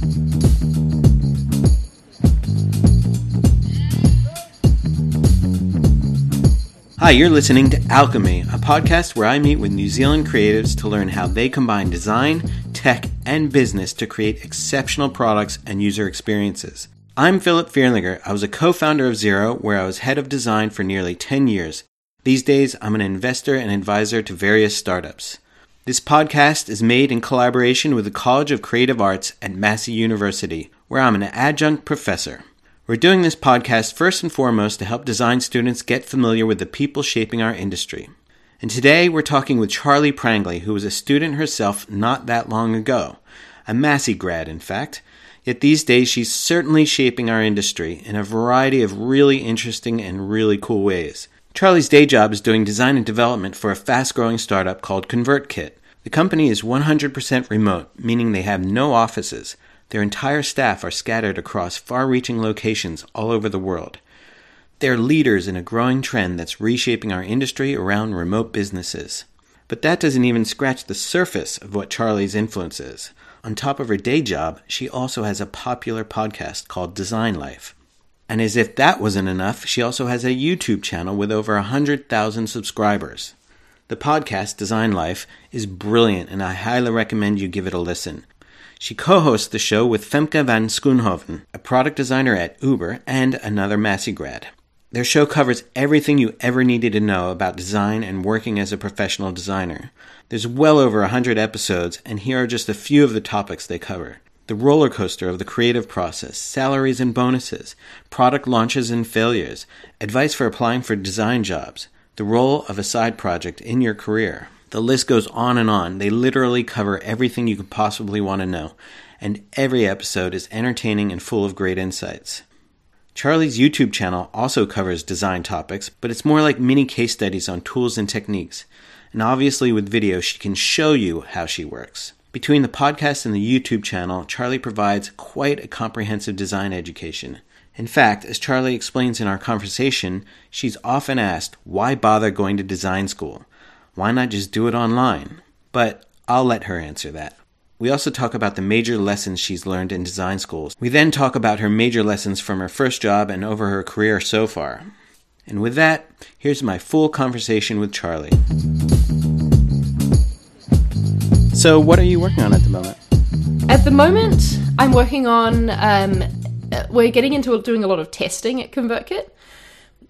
Hi, you're listening to Alchemy, a podcast where I meet with New Zealand creatives to learn how they combine design, tech, and business to create exceptional products and user experiences. I'm Philip Fierlinger. I was a co founder of Xero, where I was head of design for nearly 10 years. These days, I'm an investor and advisor to various startups. This podcast is made in collaboration with the College of Creative Arts at Massey University, where I'm an adjunct professor. We're doing this podcast first and foremost to help design students get familiar with the people shaping our industry. And today we're talking with Charli Prangley, who was a student herself not that long ago, a Massey grad, in fact. Yet these days she's certainly shaping our industry in a variety of really interesting and really cool ways. Charli's day job is doing design and development for a fast growing startup called ConvertKit. The company is 100% remote, meaning they have no offices. Their entire staff are scattered across far reaching locations all over the world. They're leaders in a growing trend that's reshaping our industry around remote businesses. But that doesn't even scratch the surface of what Charli's influence is. On top of her day job, she also has a popular podcast called Design Life. And as if that wasn't enough, she also has a YouTube channel with over 100,000 subscribers. The podcast, Design Life, is brilliant and I highly recommend you give it a listen. She co hosts the show with Femke van Schoonhoven, a product designer at Uber and another Massey grad. Their show covers everything you ever needed to know about design and working as a professional designer. There's well over 100 episodes, and here are just a few of the topics they cover the roller coaster of the creative process, salaries and bonuses, product launches and failures, advice for applying for design jobs, the role of a side project in your career, the list goes on and on. They literally cover everything you could possibly want to know, and every episode is entertaining and full of great insights. Charli's YouTube channel also covers design topics, but it's more like mini case studies on tools and techniques. And obviously, with video, she can show you how she works. Between the podcast and the YouTube channel, Charli provides quite a comprehensive design education. In fact, as Charli explains in our conversation, she's often asked, why bother going to design school? Why not just do it online? But I'll let her answer that. We also talk about the major lessons she's learned in design schools. We then talk about her major lessons from her first job and over her career so far. And with that, here's my full conversation with Charli. So, what are you working on at the moment? At the moment, I'm working on. Um, we're getting into doing a lot of testing at ConvertKit,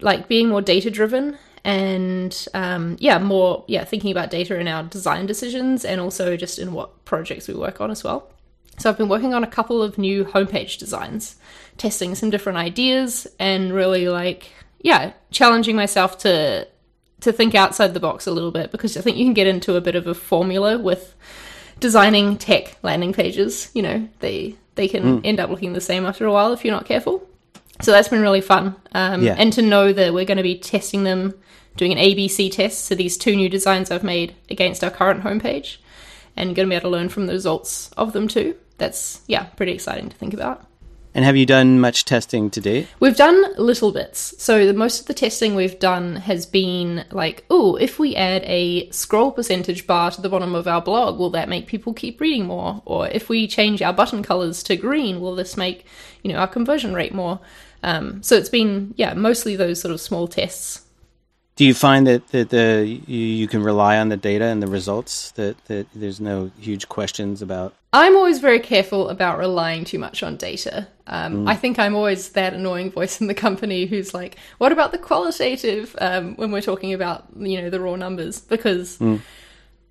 like being more data driven and um, yeah, more yeah, thinking about data in our design decisions and also just in what projects we work on as well. So I've been working on a couple of new homepage designs, testing some different ideas, and really like yeah, challenging myself to to think outside the box a little bit because I think you can get into a bit of a formula with designing tech landing pages. You know, they they can mm. end up looking the same after a while if you're not careful. So that's been really fun. Um, yeah. And to know that we're going to be testing them doing an ABC test. So these two new designs I've made against our current homepage and going to be able to learn from the results of them too. That's, yeah, pretty exciting to think about. And have you done much testing to date? We've done little bits. So the, most of the testing we've done has been like, oh, if we add a scroll percentage bar to the bottom of our blog, will that make people keep reading more? Or if we change our button colors to green, will this make you know our conversion rate more? Um, so it's been yeah mostly those sort of small tests do you find that, that the you, you, can rely on the data and the results that, that there's no huge questions about? I'm always very careful about relying too much on data. Um, mm. i think i'm always that annoying voice in the company who's like what about the qualitative um, when we're talking about you know the raw numbers? Because mm.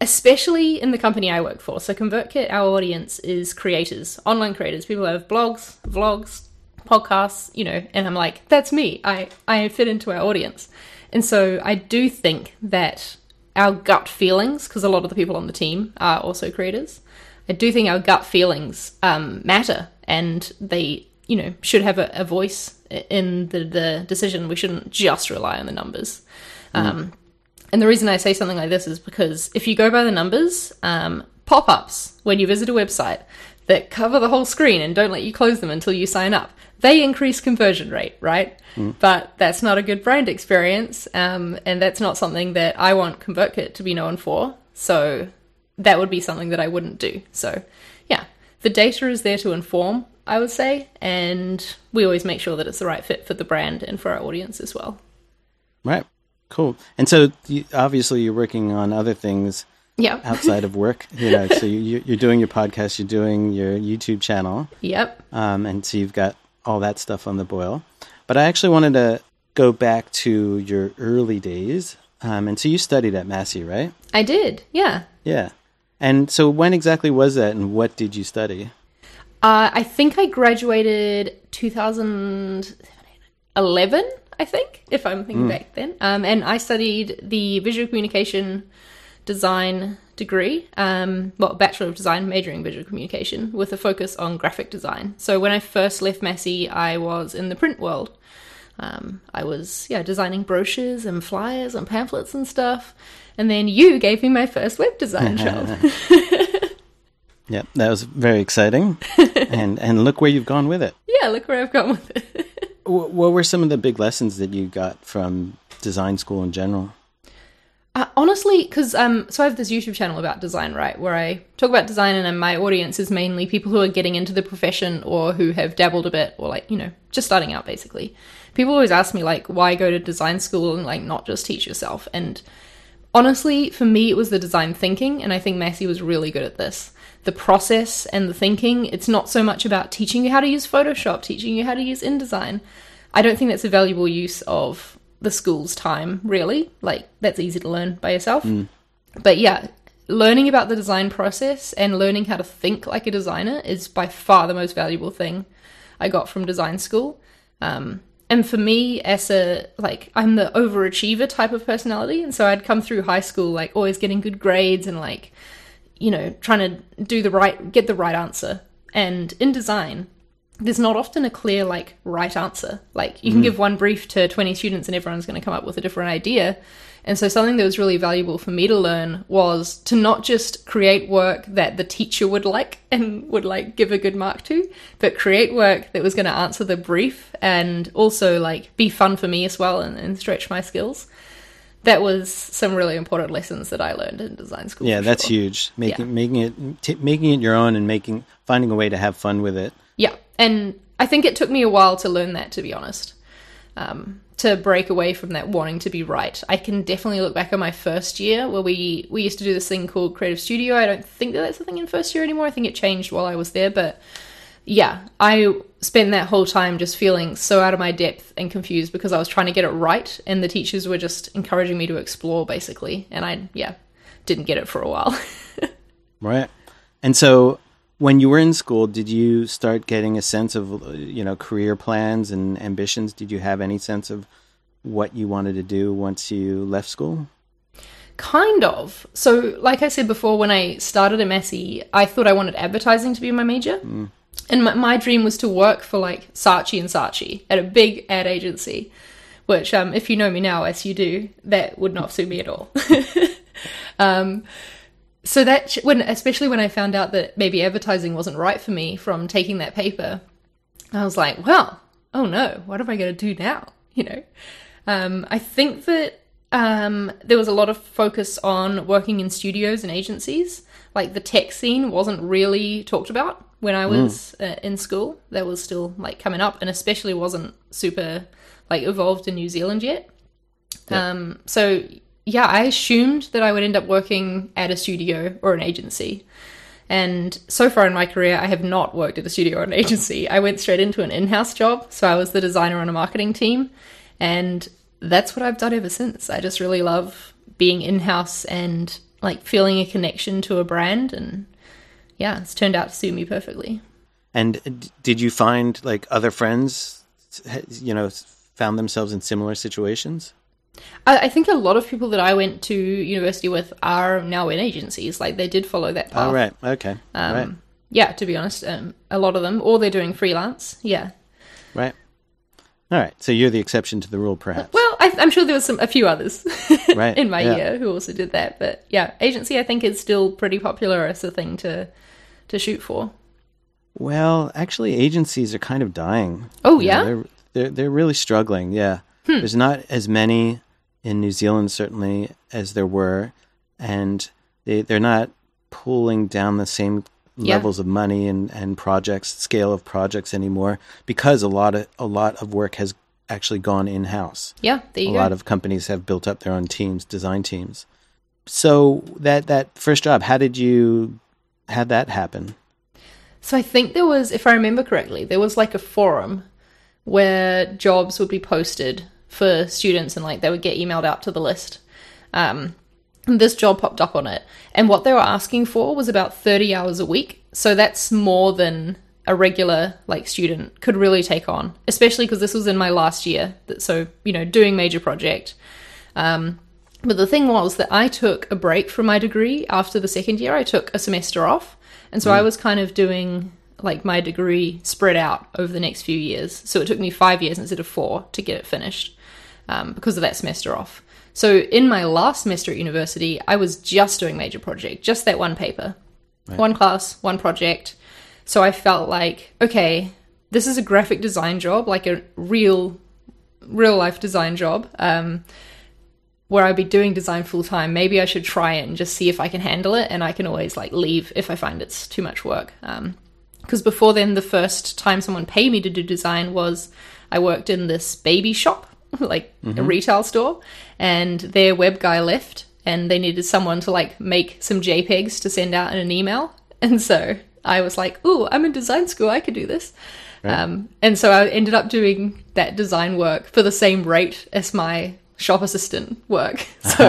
especially in the company i work for so convertkit our audience is creators online creators people who have blogs vlogs podcasts you know and i'm like that's me. I i fit into our audience and so I do think that our gut feelings, because a lot of the people on the team are also creators, I do think our gut feelings um, matter and they, you know, should have a, a voice in the, the, decision. We shouldn't just rely on the numbers. Mm. Um, and the reason I say something like this is because if you go by the numbers, um, pop ups when you visit a website that cover the whole screen and don't let you close them until you sign up, they increase conversion rate, right? Mm. But that's not a good brand experience, um, and that's not something that I want ConvertKit to be known for. So that would be something that I wouldn't do. So yeah, the data is there to inform, I would say, and we always make sure that it's the right fit for the brand and for our audience as well. Right. Cool. And so you, obviously you're working on other things yeah. outside of work. You know, so you, you're doing your podcast, you're doing your YouTube channel. Yep. Um, and so you've got all that stuff on the boil. But I actually wanted to go back to your early days. Um, and so you studied at Massey, right? I did. Yeah. Yeah. And so when exactly was that and what did you study? Uh, I think I graduated 2011, I think, if I'm thinking back then. Um, and I studied the visual communication design degree, um, well, Bachelor of Design, majoring in visual communication, with a focus on graphic design. So when I first left Massey, I was in the print world. Um, I was, yeah, designing brochures and flyers and pamphlets and stuff. And then you gave me my first web design job. Yep, that was very exciting. and and look where you've gone with it. yeah, look where I've gone with it. What were some of the big lessons that you got from design school in general? Uh, honestly, because um, so I have this YouTube channel about design, right, where I talk about design, and my audience is mainly people who are getting into the profession or who have dabbled a bit, or like you know, just starting out, basically. People always ask me like, why go to design school and like not just teach yourself? And honestly, for me, it was the design thinking, and I think Massey was really good at this. The process and the thinking. It's not so much about teaching you how to use Photoshop, teaching you how to use InDesign. I don't think that's a valuable use of the school's time, really. Like, that's easy to learn by yourself. But yeah, learning about the design process and learning how to think like a designer is by far the most valuable thing I got from design school. Um, and for me, as a like, I'm the overachiever type of personality, and so I'd come through high school like always getting good grades and like, you know, trying to do the right, get the right answer. And in design, there's not often a clear like right answer. Like you can mm-hmm. give one brief to 20 students and everyone's going to come up with a different idea. And so something that was really valuable for me to learn was to not just create work that the teacher would like and would like give a good mark to, but create work that was going to answer the brief and also like be fun for me as well and, and stretch my skills. That was some really important lessons that I learned in design school. Yeah, that's sure. huge. Making making it t- making it your own and making finding a way to have fun with it. And I think it took me a while to learn that, to be honest. Um, to break away from that wanting to be right. I can definitely look back on my first year where we we used to do this thing called Creative Studio. I don't think that that's a thing in first year anymore. I think it changed while I was there, but yeah, I spent that whole time just feeling so out of my depth and confused because I was trying to get it right, and the teachers were just encouraging me to explore, basically. And I, yeah, didn't get it for a while. Right. And so when you were in school, did you start getting a sense of uh, you know career plans and ambitions? Did you have any sense of what you wanted to do once you left school? Kind of. So, like I said before, when I started at Massey, I thought I wanted advertising to be my major. And my, my dream was to work for like Saatchi and Saatchi at a big ad agency, which, um, if you know me now, as you do, that would not suit me at all. um, so that when, especially when I found out that maybe advertising wasn't right for me from taking that paper, I was like, well, oh no, what am I going to do now? You know, um, I think that um, there was a lot of focus on working in studios and agencies. Like the tech scene wasn't really talked about when I was uh, in school. That was still like coming up, and especially wasn't super like evolved in New Zealand yet. Um, so yeah, I assumed that I would end up working at a studio or an agency. And so far in my career, I have not worked at a studio or an agency. I went straight into an in house job. So I was the designer on a marketing team. And that's what I've done ever since. I just really love being in house and like feeling a connection to a brand. And yeah, it's turned out to suit me perfectly. And did you find like other friends, you know, found themselves in similar situations? I, I think a lot of people that I went to university with are now in agencies. Like they did follow that path. Oh, right. Okay. Um, right. Yeah, to be honest, um, a lot of them, or they're doing freelance. Yeah. Right. All right. So you're the exception to the rule, perhaps. Well, I, I'm sure there was some a few others Right, in my yeah. year who also did that. But yeah, agency I think is still pretty popular as a thing to to shoot for. Well, actually, agencies are kind of dying. Oh, You know, yeah? they're they're they're really struggling. Yeah, Hmm. there's not as many in New Zealand certainly as there were, and they they're not pulling down the same Yeah. levels of money and, and projects, scale of projects anymore because a lot of a lot of work has actually gone in house. Yeah, there you A go. lot of companies have built up their own teams, design teams. So that that first job, how did you have that happen? So I think there was, if I remember correctly, there was like a forum where jobs would be posted for students and like they would get emailed out to the list. Um, this job popped up on it. And what they were asking for was about 30 hours a week. So that's more than a regular like student could really take on, especially because this was in my last year. That So, you know, doing major project. Um, but the thing was that I took a break from my degree after the second year. I took a semester off. And so I was kind of doing like my degree spread out over the next few years. So it took me five years instead of four to get it finished um, because of that semester off. So in my last semester at university, I was just doing major project, just that one paper, one class, one project. So I felt like, okay, this is a graphic design job, like a real, real life design job. Um, where I'd be doing design full time, maybe I should try it and just see if I can handle it. And I can always like leave if I find it's too much work. Because before then, the first time someone paid me to do design was I worked in this baby shop, like a retail store, and their web guy left and they needed someone to like make some JPEGs to send out in an email. And so I was like, oh I'm in design school, I could do this. Um, and so I ended up doing that design work for the same rate as my shop assistant work. So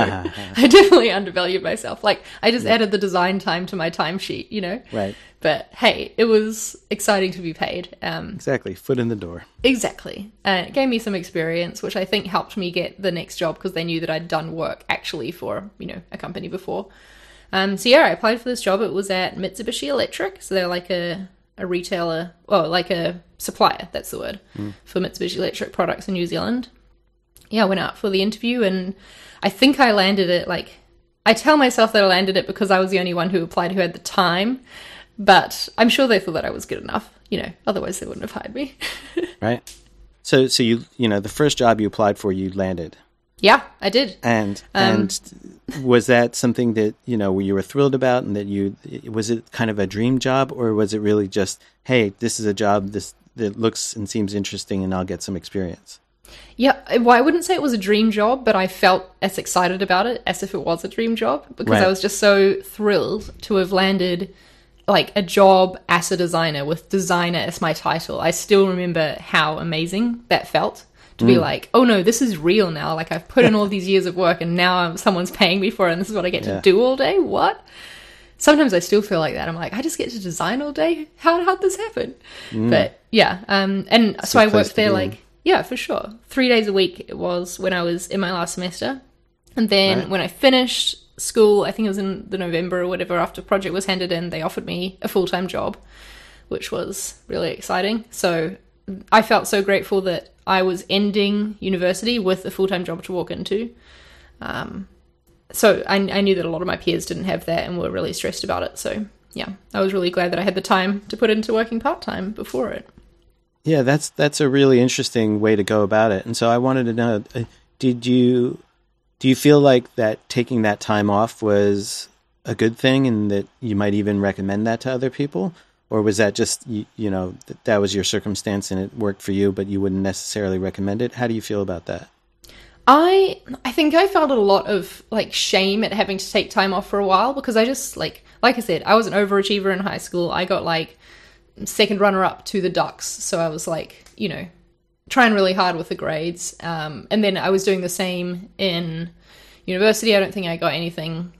I definitely undervalued myself. Like I just added the design time to my timesheet, you know? Right. But hey, it was exciting to be paid. Um, Exactly. Foot in the door. exactly. And it gave me some experience, which I think helped me get the next job because they knew that I'd done work actually for, you know, a company before. Um, so yeah, I applied for this job. It was at Mitsubishi Electric. So they're like a, a retailer, well, like a supplier, that's the word, for Mitsubishi Electric products in New Zealand. Yeah, I went out for the interview and I think I landed it like, I tell myself that I landed it because I was the only one who applied who had the time, but I'm sure they thought that I was good enough, you know, otherwise they wouldn't have hired me. Right. So so you you know the first job you applied for you landed yeah, I did. and um, and was that something that you know were you were thrilled about and that you was it kind of a dream job or was it really just hey this is a job this that looks and seems interesting and I'll get some experience. Yeah, well, I wouldn't say it was a dream job, but I felt as excited about it as if it was a dream job because Right. I was just so thrilled to have landed like a job as a designer with designer as my title. I still remember how amazing that felt to be like, oh no, this is real now. Like I've put in all these years of work and now I'm, someone's paying me for it and this is what I get Yeah. to do all day. What? Sometimes I still feel like that. I'm like, I just get to design all day. How how'd this happen? But yeah, um, and so I worked there like yeah, for sure. Three days a week it was when I was in my last semester. And then Right. when I finished school, I think it was in the November or whatever, after project was handed in, they offered me a full time job, which was really exciting. So I felt so grateful that I was ending university with a full time job to walk into. Um, so I, I knew that a lot of my peers didn't have that and were really stressed about it. So yeah, I was really glad that I had the time to put into working part time before it. Yeah, that's that's a really interesting way to go about it. And so I wanted to know uh, did you do you feel like that taking that time off was a good thing and that you might even recommend that to other people or was that just you, you know that, that was your circumstance and it worked for you but you wouldn't necessarily recommend it? How do you feel about that? I I think I felt a lot of like shame at having to take time off for a while because I just like like I said, I was an overachiever in high school. I got like second runner up to the Dux, so I was like, you know, trying really hard with the grades. Um, and then I was doing the same in university. I don't think I got anything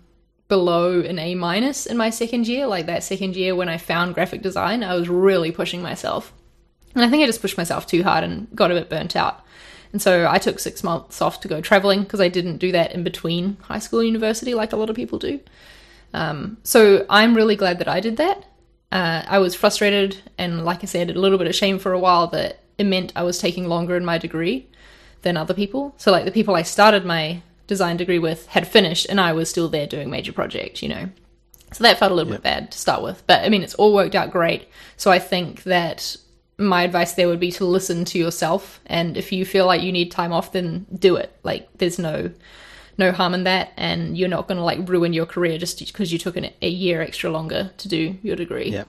below an A minus in my second year. Like that second year when I found graphic design, I was really pushing myself. And I think I just pushed myself too hard and got a bit burnt out. And so I took six months off to go traveling because I didn't do that in between high school and university like a lot of people do. Um, so I'm really glad that I did that. Uh, I was frustrated and, like I said, a little bit of shame for a while that it meant I was taking longer in my degree than other people. So, like the people I started my design degree with had finished, and I was still there doing major projects, you know. So that felt a little bit bad to start with. But I mean, it's all worked out great. So I think that my advice there would be to listen to yourself. And if you feel like you need time off, then do it. Like, there's no no harm in that, and you're not going to like ruin your career just because you took an, a year extra longer to do your degree. Yeah.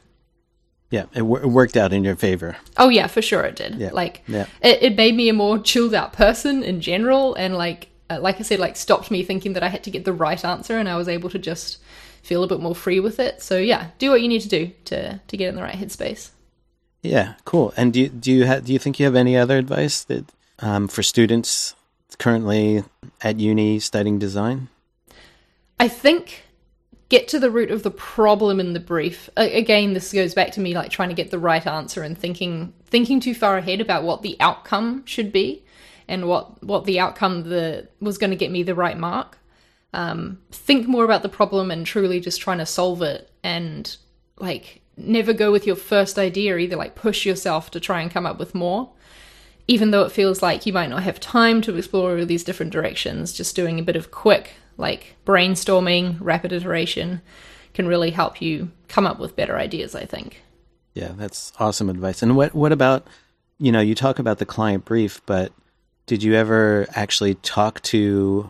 Yeah, it, w- it worked out in your favor. Oh yeah, for sure it did. Yeah. Like Yeah. it, it made me a more chilled out person in general, and like uh, like I said, like stopped me thinking that I had to get the right answer, and I was able to just feel a bit more free with it. So yeah, do what you need to do to to get in the right headspace. Yeah, cool. And do you, do you ha- do you think you have any other advice that um, for students currently at uni studying design? I think get to the root of the problem in the brief. Again, this goes back to me like trying to get the right answer and thinking thinking too far ahead about what the outcome should be and what what the outcome the was going to get me the right mark. Um, think more about the problem and truly just trying to solve it and like never go with your first idea either like push yourself to try and come up with more even though it feels like you might not have time to explore all these different directions, just doing a bit of quick, like brainstorming, rapid iteration can really help you come up with better ideas, I think. Yeah, that's awesome advice. And what what about you know, you talk about the client brief, but did you ever actually talk to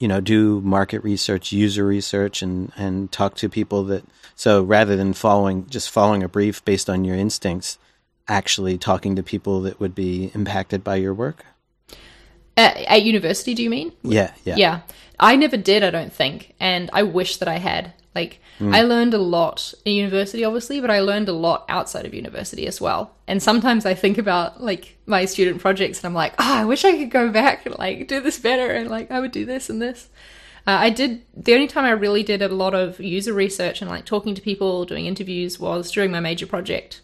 you know, do market research, user research and and talk to people that so rather than following just following a brief based on your instincts, actually talking to people that would be impacted by your work? At, at university, do you mean? Yeah, yeah. Yeah. I never did, I don't think. And I wish that I had. Like, I learned a lot in university, obviously, but I learned a lot outside of university as well. And sometimes I think about, like, my student projects and I'm like, oh, I wish I could go back and, like, do this better. And, like, I would do this and this. Uh, I did, the only time I really did a lot of user research and, like, talking to people, doing interviews was during my major project,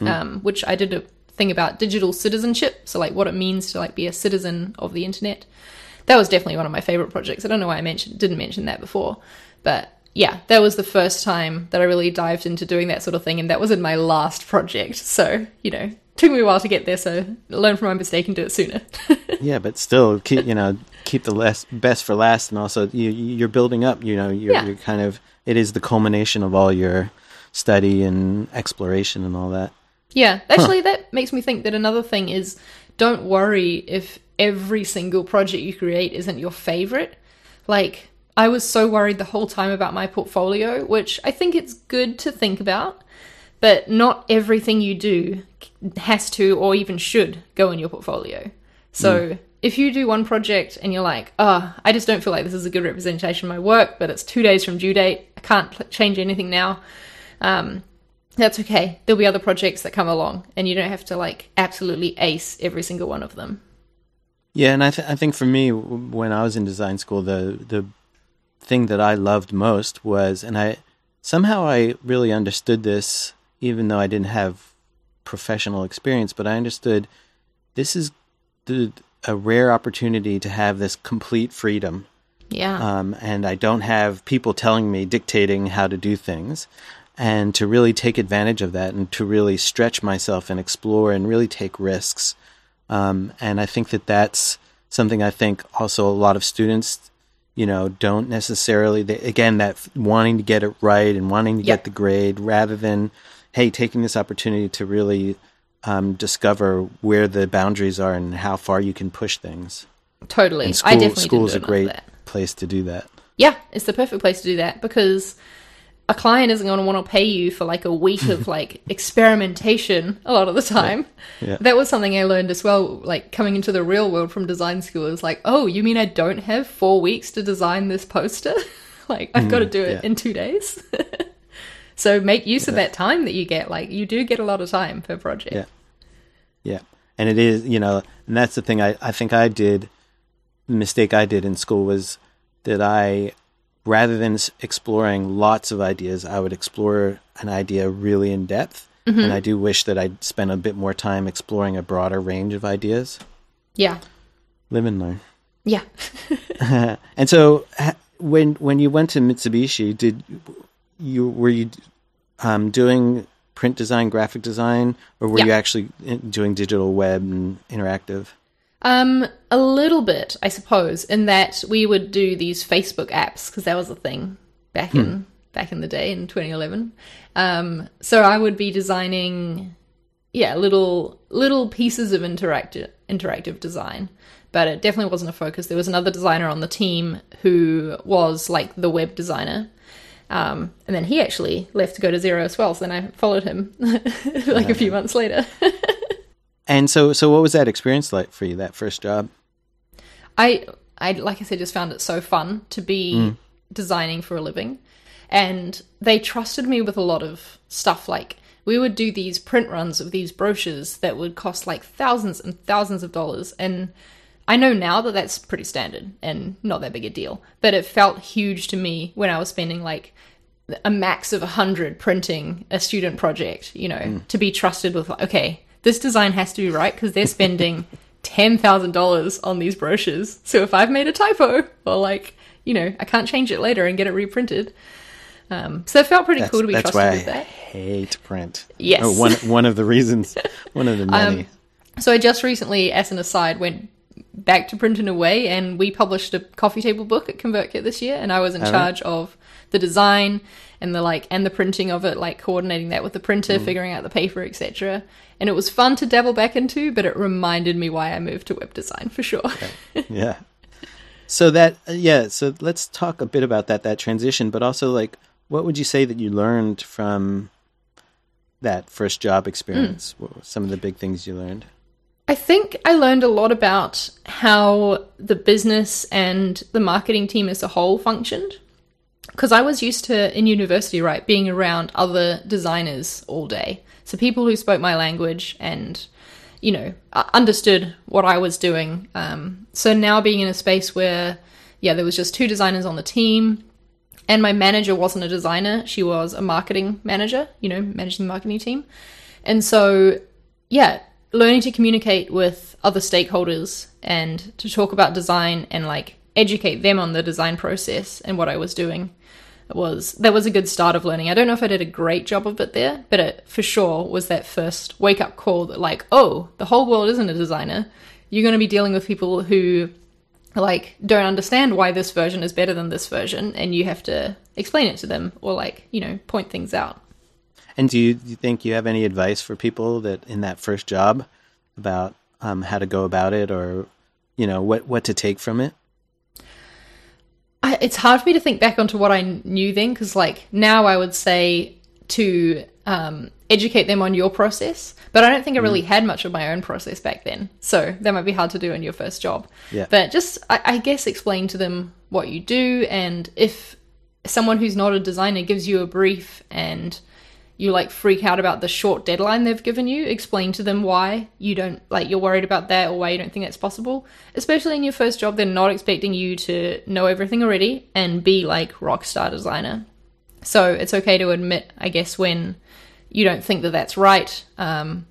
um, which I did a thing about digital citizenship. So, like, what it means to, like, be a citizen of the internet that was definitely one of my favorite projects. I don't know why I mentioned didn't mention that before, but yeah, that was the first time that I really dived into doing that sort of thing, and that was in my last project. So you know, took me a while to get there. So learn from my mistake and do it sooner. Yeah, but still keep you know, keep the less, best for last and also you you're building up, you know, you're Yeah. you're kind of it is the culmination of all your study and exploration and all that. Yeah, actually, that makes me think that another thing is don't worry if every single project you create isn't your favorite. Like, I was so worried the whole time about my portfolio, which I think it's good to think about, but not everything you do has to or even should go in your portfolio. So, if you do one project and you're like, oh, I just don't feel like this is a good representation of my work, but it's two days from due date, I can't change anything now. Um, that's okay. There'll be other projects that come along, and you don't have to like absolutely ace every single one of them. Yeah, and I th- I think for me when I was in design school the the thing that I loved most was and I somehow I really understood this even though I didn't have professional experience, but I understood this is the a rare opportunity to have this complete freedom Yeah. um, and I don't have people telling me, dictating how to do things, and to really take advantage of that and to really stretch myself and explore and really take risks. Um, and I think that that's something I think also a lot of students, you know, don't necessarily, they, again, that wanting to get it right and wanting to Yep. get the grade rather than, hey, taking this opportunity to really um, discover where the boundaries are and how far you can push things. totally. And I school, definitely school is a didn't do enough of great place to do that. Yeah, it's the perfect place to do that because a client isn't going to want to pay you for like a week of like experimentation a lot of the time. Yeah. That was something I learned as well, like coming into the real world from design school. Is like, oh, you mean I don't have four weeks to design this poster? like, I've got to do it Mm, yeah. in two days. so make use of that time that you get. Like, you do get a lot of time per project. Yeah. Yeah. And it is, you know, and that's the thing I, I think I did, the mistake I did in school was that I, rather than exploring lots of ideas, I would explore an idea really in depth. And I do wish that I'd spent a bit more time exploring a broader range of ideas. Yeah. Live and learn. Yeah. And so, when when you went to Mitsubishi, did you were you um, doing print design, graphic design, or were Yeah. you actually doing digital web and interactive? Um, a little bit, I suppose, in that we would do these Facebook apps because that was a thing back in back in the day in 2011. Um, so I would be designing, yeah, little little pieces of interactive interactive design, but it definitely wasn't a focus. There was another designer on the team who was like the web designer. Um, and then he actually left to go to Xero as well. So then I followed him like a few months later. and so, so what was that experience like for you? That first job? I, I like I said, just found it so fun to be mm. designing for a living, and they trusted me with a lot of stuff. Like we would do these print runs of these brochures that would cost like thousands and thousands of dollars, and I know now that that's pretty standard and not that big a deal, but it felt huge to me when I was spending like a max of a hundred printing a student project. You know, mm. to be trusted with okay, this design has to be right because they're spending $10,000 on these brochures. So if I've made a typo or like, you know, I can't change it later and get it reprinted. Um, so it felt pretty that's, cool to be trusted with that. I hate print. Yes. Oh, one, one of the reasons, one of the many. Um, so I just recently, as an aside, went back to print in a way and we published a coffee table book at ConvertKit this year and I was in charge of the design and the like and the printing of it, like coordinating that with the printer, mm. figuring out the paper, etc. And it was fun to dabble back into, but it reminded me why I moved to web design for sure. okay. Yeah. So that uh, yeah, so let's talk a bit about that that transition, but also like what would you say that you learned from that first job experience? Mm. What were some of the big things you learned? I think I learned a lot about how the business and the marketing team as a whole functioned because I was used to in university, right, being around other designers all day. So people who spoke my language and, you know, understood what I was doing. Um, so now being in a space where, yeah, there was just two designers on the team, and my manager wasn't a designer; she was a marketing manager. You know, managing the marketing team, and so yeah, learning to communicate with other stakeholders and to talk about design and like educate them on the design process and what I was doing was that was a good start of learning. I don't know if I did a great job of it there, but it for sure was that first wake up call that like, oh, the whole world isn't a designer. You're going to be dealing with people who like don't understand why this version is better than this version and you have to explain it to them or like, you know, point things out. And do you, do you think you have any advice for people that in that first job about um, how to go about it or you know what what to take from it? I, it's hard for me to think back onto what I knew then because, like, now I would say to um, educate them on your process, but I don't think I really mm. had much of my own process back then. So that might be hard to do in your first job. Yeah. But just, I, I guess, explain to them what you do, and if someone who's not a designer gives you a brief and you like freak out about the short deadline they've given you, explain to them why you don't like you're worried about that or why you don't think that's possible. Especially in your first job, they're not expecting you to know everything already and be like rock star designer. So it's okay to admit, I guess, when you don't think that that's right. Um,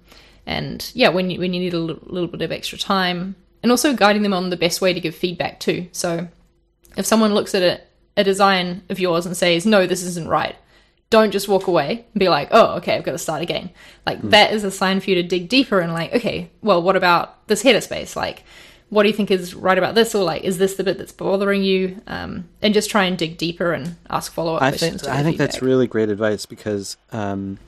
and yeah, when you, when you need a l- little bit of extra time, and also guiding them on the best way to give feedback too. So if someone looks at a, a design of yours and says, "No, this isn't right," don't just walk away and be like, oh, okay, I've got to start again. Like, mm. that is a sign for you to dig deeper and, like, okay, well, what about this header space? Like, what do you think is right about this? Or, like, is this the bit that's bothering you? Um, and just try and dig deeper and ask follow up questions. Think, I think feedback. that's really great advice because um,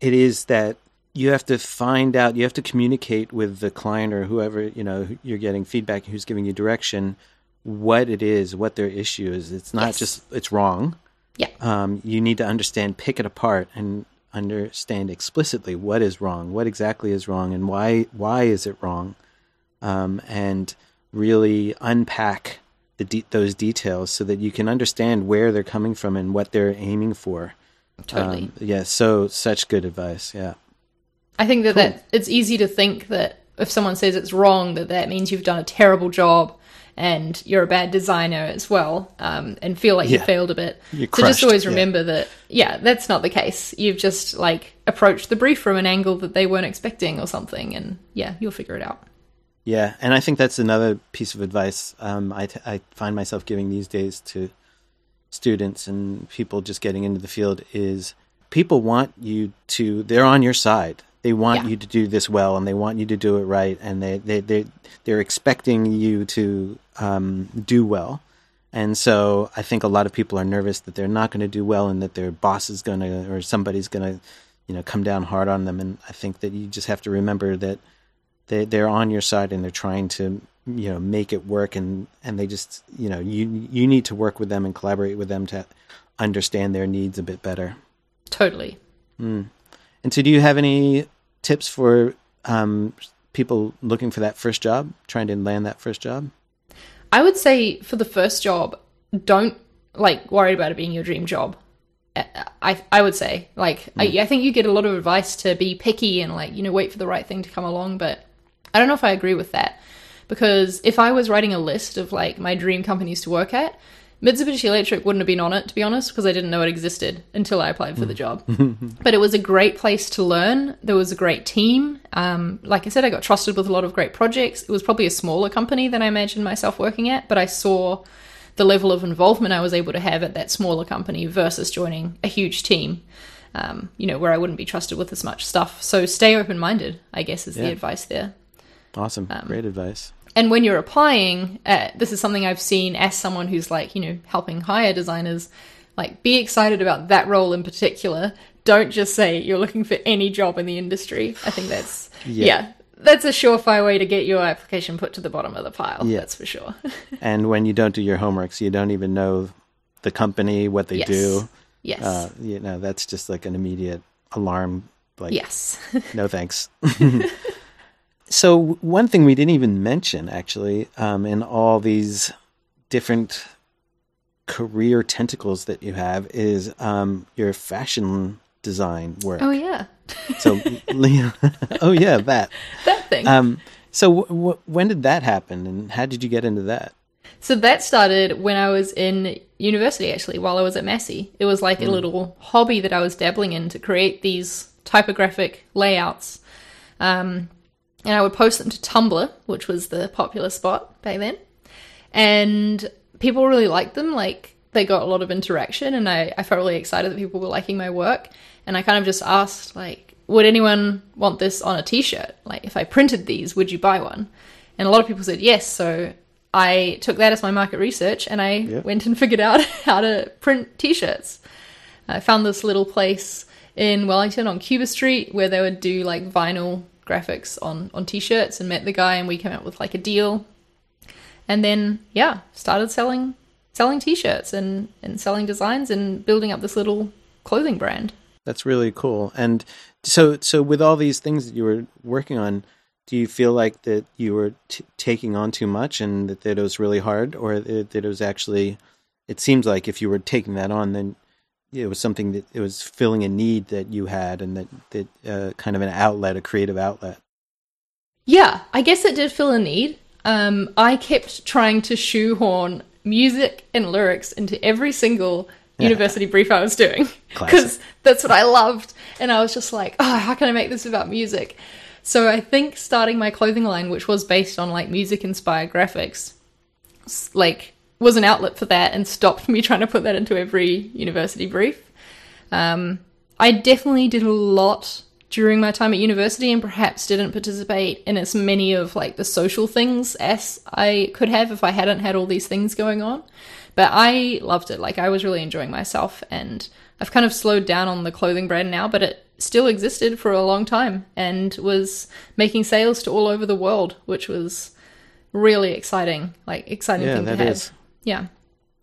it is that you have to find out, you have to communicate with the client or whoever, you know, you're getting feedback, who's giving you direction, what it is, what their issue is. It's not yes. just, it's wrong yeah. Um, you need to understand, pick it apart, and understand explicitly what is wrong, what exactly is wrong, and why why is it wrong, um, and really unpack the de- those details so that you can understand where they're coming from and what they're aiming for. Totally. Um, yeah. So such good advice. Yeah. I think that, cool. that it's easy to think that if someone says it's wrong, that that means you've done a terrible job and you're a bad designer as well um, and feel like yeah. you failed a bit. You're so crushed, just always remember yeah. that, yeah, that's not the case. You've just like approached the brief from an angle that they weren't expecting or something, and yeah, you'll figure it out. Yeah, and I think that's another piece of advice um, I, t- I find myself giving these days to students and people just getting into the field is people want you to, they're on your side they want yeah. you to do this well and they want you to do it right and they they they they're expecting you to um, do well. And so I think a lot of people are nervous that they're not going to do well and that their boss is going to or somebody's going to you know come down hard on them. And I think that you just have to remember that they they're on your side and they're trying to you know make it work. And and they just you know you you need to work with them and collaborate with them to understand their needs a bit better. Totally. and so do you have any tips for um, people looking for that first job trying to land that first job? I would say for the first job, don't like worry about it being your dream job. I I, I would say like I, I think you get a lot of advice to be picky and like you know wait for the right thing to come along, but I don't know if I agree with that. Because if I was writing a list of like my dream companies to work at, Mitsubishi Electric wouldn't have been on it to be honest because I didn't know it existed until I applied for the job. but it was a great place to learn. There was a great team. Um, like I said, I got trusted with a lot of great projects. It was probably a smaller company than I imagined myself working at, but I saw the level of involvement I was able to have at that smaller company versus joining a huge team. Um, you know, where I wouldn't be trusted with as much stuff. So stay open minded, I guess, is Yeah. the advice there. awesome great advice And when you're applying, uh, this is something I've seen as someone who's like, you know, helping hire designers, like be excited about that role in particular. Don't just say you're looking for any job in the industry. I think that's, Yeah. yeah. that's a surefire way to get your application put to the bottom of the pile. Yeah. That's for sure. and when you don't do your homework so you don't even know the company what they Yes. do yes. uh, you know that's just like an immediate alarm like yes. no thanks so one thing we didn't even mention actually um, in all these different career tentacles that you have is um, your fashion design work oh, yeah. so oh yeah that That thing. um, so w- w- when did that happen and how did you get into that So that started when I was in university, actually, while I was at Massey. It was like a little hobby that I was dabbling in to create these typographic layouts. Um, and I would post them to Tumblr, which was the popular spot back then. And people really liked them. Like, they got a lot of interaction, and I, I felt really excited that people were liking my work. And I kind of just asked, like, would anyone want this on a t shirt? Like, if I printed these, would you buy one? And a lot of people said yes. So I took that as my market research and I Yep. went and figured out how to print t shirts. I found this little place in Wellington on Cuba Street where they would do like vinyl graphics on, on t shirts and met the guy and we came up with like a deal. And then, yeah, started selling selling t shirts and, and selling designs and building up this little clothing brand. That's really cool. And so, so with all these things that you were working on, do you feel like that you were t- taking on too much and that, that it was really hard, or that that it was actually? It seems like if you were taking that on, then it was something that it was filling a need that you had, and that that uh, kind of an outlet, a creative outlet. Yeah, I guess it did fill a need. Um, I kept trying to shoehorn music and lyrics into every single university brief I was doing because that's what I loved. And I was just like, oh, how can I make this about music? So I think starting my clothing line, which was based on like music inspired graphics, like was an outlet for that and stopped me trying to put that into every university brief. Um, I definitely did a lot during my time at university and perhaps didn't participate in as many of like the social things as I could have if I hadn't had all these things going on. But I loved it. Like I was really enjoying myself and I've kind of slowed down on the clothing brand now, but it still existed for a long time and was making sales to all over the world, which was really exciting. Like exciting Yeah, thing to have. is. Yeah.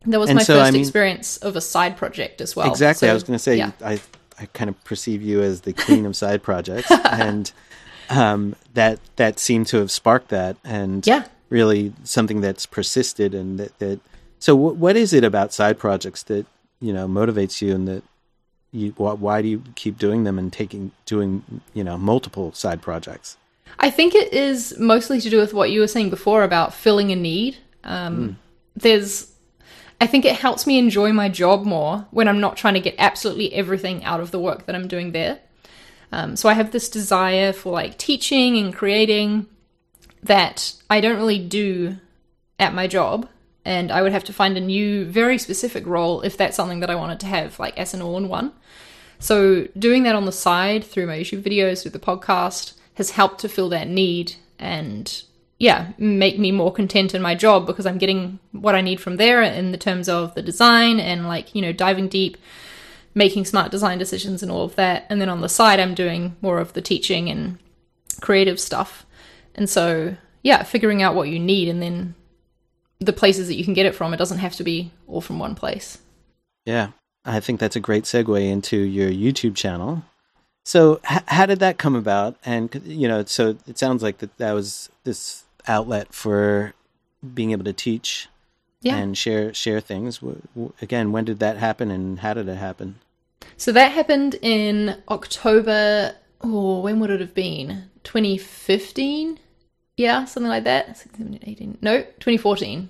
That was And my so, I first mean- experience of a side project as well. exactly. I was going to say yeah. I I kind of perceive you as the queen of side projects, and um, that that seemed to have sparked that, and Yeah. really something that's persisted and that, that so w- what is it about side projects that you know motivates you and that you wh- why do you keep doing them and taking doing you know multiple side projects I think it is mostly to do with what you were saying before about filling a need. Um, There's, I think it helps me enjoy my job more when I'm not trying to get absolutely everything out of the work that I'm doing there. Um, so I have this desire for like teaching and creating that I don't really do at my job. And I would have to find a new, very specific role if that's something that I wanted to have, like as an all in one. So doing that on the side through my YouTube videos, through the podcast, has helped to fill that need and yeah, make me more content in my job because I'm getting what I need from there in the terms of the design and like, you know, diving deep, making smart design decisions and all of that. And then on the side I'm doing more of the teaching and creative stuff. And so yeah, figuring out what you need and then the places that you can get it from. It doesn't have to be all from one place. Yeah, I think that's a great segue into your YouTube channel. So, h- how did that come about? And you know, so it sounds like that that was this outlet for being able to teach Yeah. and share share things. Again, when did that happen, and how did it happen? So that happened in October. Oh, when would it have been? 2015? Yeah, something like that. 16, 18. No, 2014.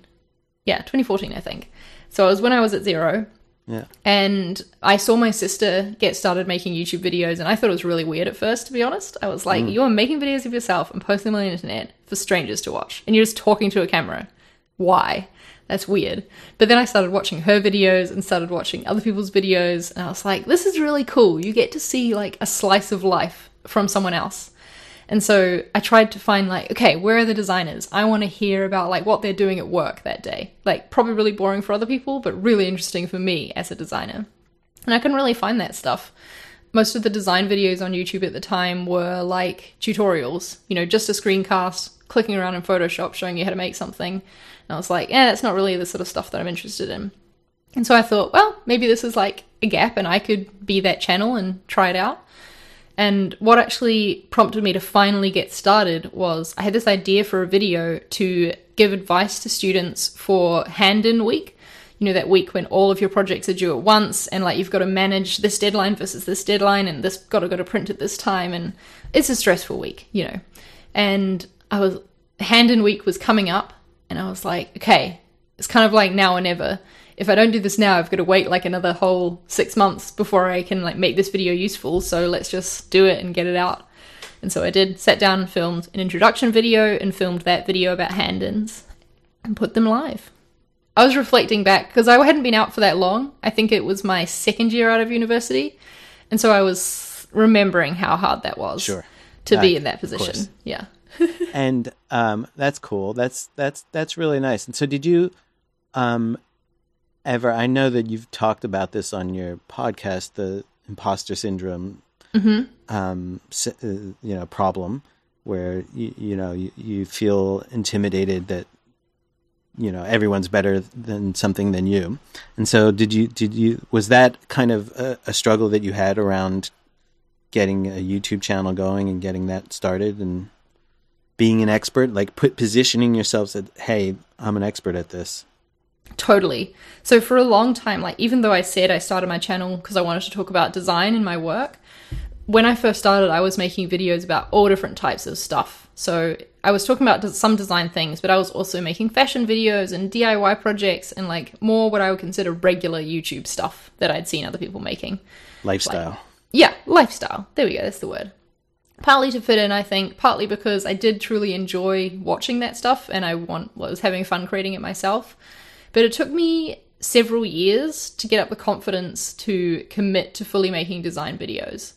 Yeah, 2014, I think. So it was when I was at Xero. Yeah, And I saw my sister get started making YouTube videos, and I thought it was really weird at first, to be honest. I was like, mm. you're making videos of yourself and posting them on the internet for strangers to watch, and you're just talking to a camera. Why? That's weird. But then I started watching her videos and started watching other people's videos, and I was like, this is really cool. You get to see like a slice of life from someone else. And so I tried to find like, okay, where are the designers? I want to hear about like what they're doing at work that day. Like probably really boring for other people, but really interesting for me as a designer. And I couldn't really find that stuff. Most of the design videos on YouTube at the time were like tutorials, you know, just a screencast, clicking around in Photoshop showing you how to make something. And I was like, yeah, that's not really the sort of stuff that I'm interested in. And so I thought, well, maybe this is like a gap and I could be that channel and try it out. And what actually prompted me to finally get started was I had this idea for a video to give advice to students for hand in week. You know, that week when all of your projects are due at once and like you've got to manage this deadline versus this deadline and this got to go to print at this time. And it's a stressful week, you know. And I was, hand in week was coming up and I was like, okay, it's kind of like now or never. If I don't do this now, I've got to wait like another whole six months before I can like make this video useful. So let's just do it and get it out. And so I did, sat down, and filmed an introduction video, and filmed that video about hand-ins and put them live. I was reflecting back because I hadn't been out for that long. I think it was my second year out of university. And so I was remembering how hard that was Sure. to Uh, be in that position. Yeah. and um, that's cool. That's that's that's really nice. And so, did you um, ever? I know that you've talked about this on your podcast, the imposter syndrome, um, s- uh, you know, problem where you, you know you, you feel intimidated that you know everyone's better than something than you. And so, did you did you was that kind of a, a struggle that you had around getting a YouTube channel going and getting that started and being an expert, like put positioning yourself that hey, I'm an expert at this. Totally. So for a long time, like even though I said I started my channel because I wanted to talk about design in my work, when I first started, I was making videos about all different types of stuff. So I was talking about some design things, but I was also making fashion videos and DIY projects and like more what I would consider regular YouTube stuff that I'd seen other people making. Lifestyle. Yeah, lifestyle. There we go. That's the word. Partly to fit in, I think. Partly because I did truly enjoy watching that stuff, and I want was having fun creating it myself. But it took me several years to get up the confidence to commit to fully making design videos.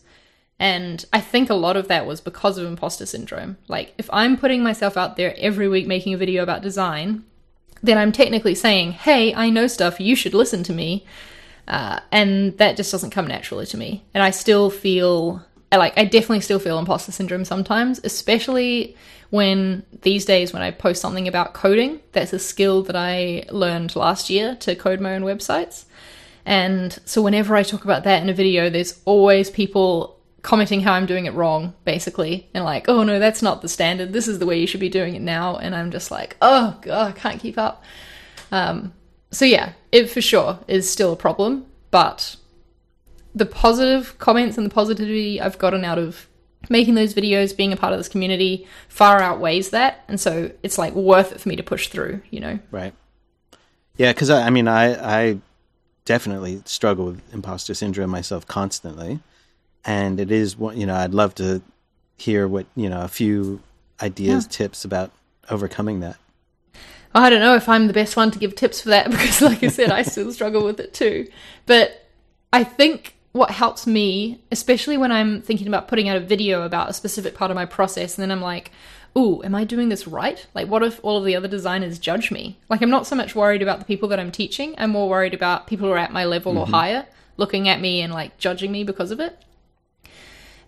And I think a lot of that was because of imposter syndrome. Like, if I'm putting myself out there every week making a video about design, then I'm technically saying, hey, I know stuff, you should listen to me. Uh, and that just doesn't come naturally to me. And I still feel like I definitely still feel imposter syndrome sometimes, especially when these days when I post something about coding. That's a skill that I learned last year to code my own websites. And so whenever I talk about that in a video, there's always people commenting how I'm doing it wrong, basically, and like, oh no, that's not the standard. This is the way you should be doing it now. And I'm just like, oh god, I can't keep up. Um, so yeah, it for sure is still a problem, but the positive comments and the positivity I've gotten out of making those videos, being a part of this community, far outweighs that, and so it's like worth it for me to push through. You know, Right. Yeah, because I, I mean, I I definitely struggle with imposter syndrome myself constantly, and it is one. You know, I'd love to hear what you know a few ideas, tips about overcoming that. I don't know if I'm the best one to give tips for that because, like I said, I still struggle with it too. But I think what helps me, especially when I'm thinking about putting out a video about a specific part of my process, and then I'm like, ooh, am I doing this right? Like, what if all of the other designers judge me? Like, I'm not so much worried about the people that I'm teaching, I'm more worried about people who are at my level or mm-hmm. higher looking at me and like judging me because of it.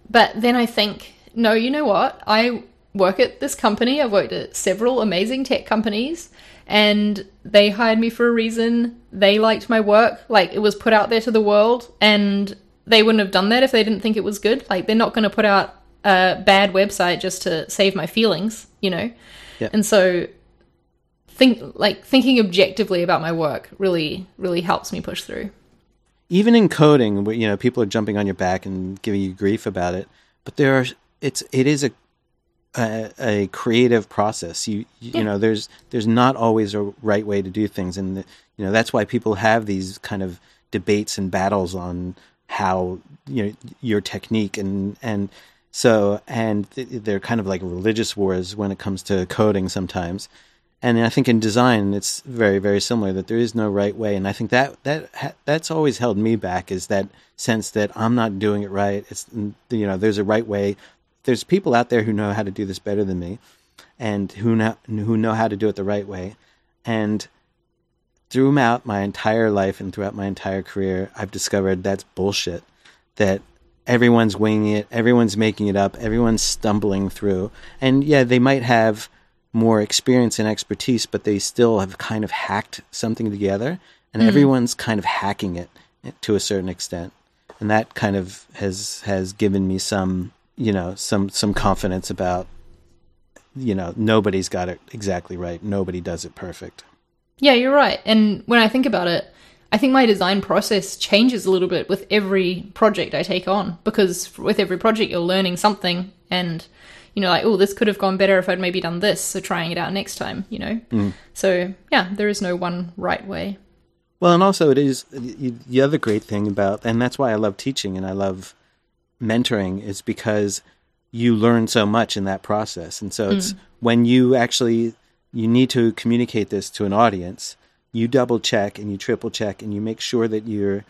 But then I think, no, you know what? I work at this company. I've worked at several amazing tech companies, and they hired me for a reason. They liked my work. Like, it was put out there to the world, and they wouldn't have done that if they didn't think it was good. Like, they're not going to put out a bad website just to save my feelings, you know? Yeah. And so, think like thinking objectively about my work really really helps me push through even in coding you know people are jumping on your back and giving you grief about it but there are it's it is a a, a creative process. You you, Yeah. know there's there's not always a right way to do things. And the, you know that's why people have these kind of debates and battles on how you know your technique and and so and they're kind of like religious wars when it comes to coding sometimes. And I think in design it's very very similar that there is no right way. And I think that that that's always held me back is that sense that I'm not doing it right. It's you know there's a right way there's people out there who know how to do this better than me and who know who know how to do it the right way. And throughout my entire life and throughout my entire career I've discovered that's bullshit that everyone's winging it everyone's making it up everyone's stumbling through. And yeah they might have more experience and expertise, but they still have kind of hacked something together, and mm-hmm. everyone's kind of hacking it to a certain extent, and that kind of has has given me some you know some some confidence about you know nobody's got it exactly right, nobody does it perfect. yeah you're right. And when i think about it i think my design process changes a little bit with every project i take on because with every project you're learning something and you know like oh this could have gone better if i'd maybe done this so trying it out next time you know? Mm. So yeah there is no one right way. Well, and also it is the other great thing about, and that's why I love teaching and I love mentoring, is because you learn so much in that process. And so hmm. it's when you actually you need to communicate this to an audience, you double check and you triple check and you make sure that you're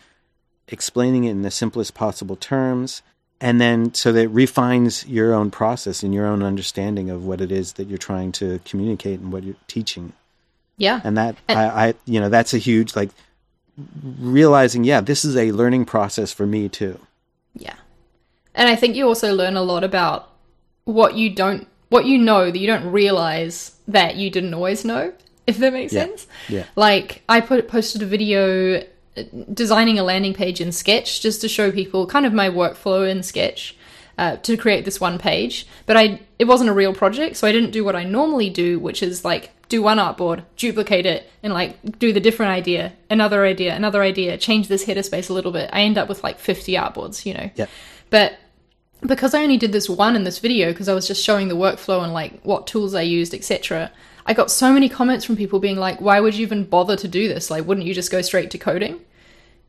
explaining it in the simplest possible terms. And then so that it refines your own process and your own understanding of what it is that you're trying to communicate and what you're teaching yeah and that I, I you know that's a huge like realizing yeah this is a learning process for me too Yeah. And I think you also learn a lot about what you don't what you know that you don't realize that you didn't always know, if that makes Yeah. sense. Yeah. Like I put posted a video uh, designing a landing page in Sketch just to show people kind of my workflow in Sketch uh, to create this one page. But I it wasn't a real project, so I didn't do what I normally do, which is like do one artboard, duplicate it, and like do the different idea, another idea, another idea, change this header space a little bit. I end up with like 50 artboards, you know. Yep. But because I only did this one in this video, because I was just showing the workflow and like what tools I used, etc. I got so many comments from people being like, "Why would you even bother to do this? Like, wouldn't you just go straight to coding?"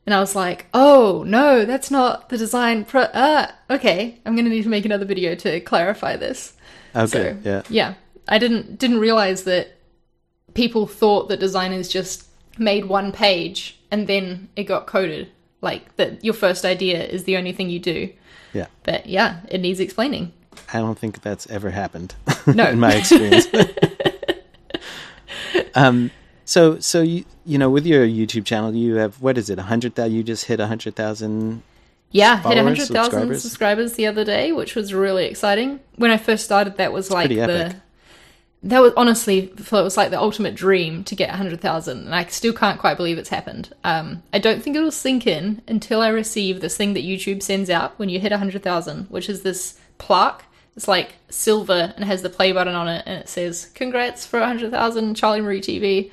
And I was like, "Oh no, that's not the design. Pro- ah, okay, I'm gonna need to make another video to clarify this." okay So yeah yeah, I didn't didn't realize that people thought that designers just made one page and then it got coded. Like that, your first idea is the only thing you do. Yeah But yeah, it needs explaining. i don't think that's ever happened No. in my experience um so so you you know with your youtube channel you have what is it a hundred thousand you just hit a hundred thousand Yeah, hit Followers, 100,000 subscribers? subscribers? the other day, which was really exciting. When I first started, that was like the. epic. That was honestly, it was like the ultimate dream to get 100,000, and I still can't quite believe it's happened. Um, I don't think it'll sink in until I receive this thing that YouTube sends out when you hit 100,000, which is this plaque. It's like silver and has the play button on it, and it says, Congrats for 100,000, Charli Marie TV.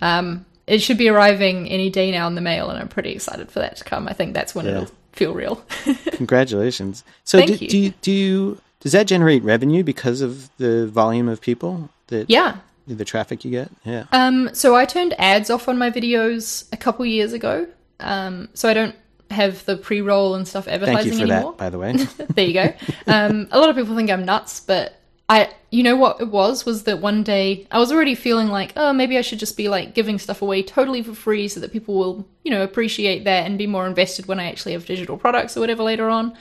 Um, it should be arriving any day now in the mail, and I'm pretty excited for that to come. I think that's when Yeah. it'll feel real. congratulations so Thank do, you. do you do you does that generate revenue because of the volume of people that yeah. the traffic you get yeah Um, so I turned ads off on my videos a couple years ago. Um, so I don't have the pre-roll and stuff thank advertising you for anymore. that by the way there you go. Um, a lot of people think I'm nuts, but I, you know what it was, was that one day I was already feeling like, oh, maybe I should just be like giving stuff away totally for free so that people will, you know, appreciate that and be more invested when I actually have digital products or whatever later on.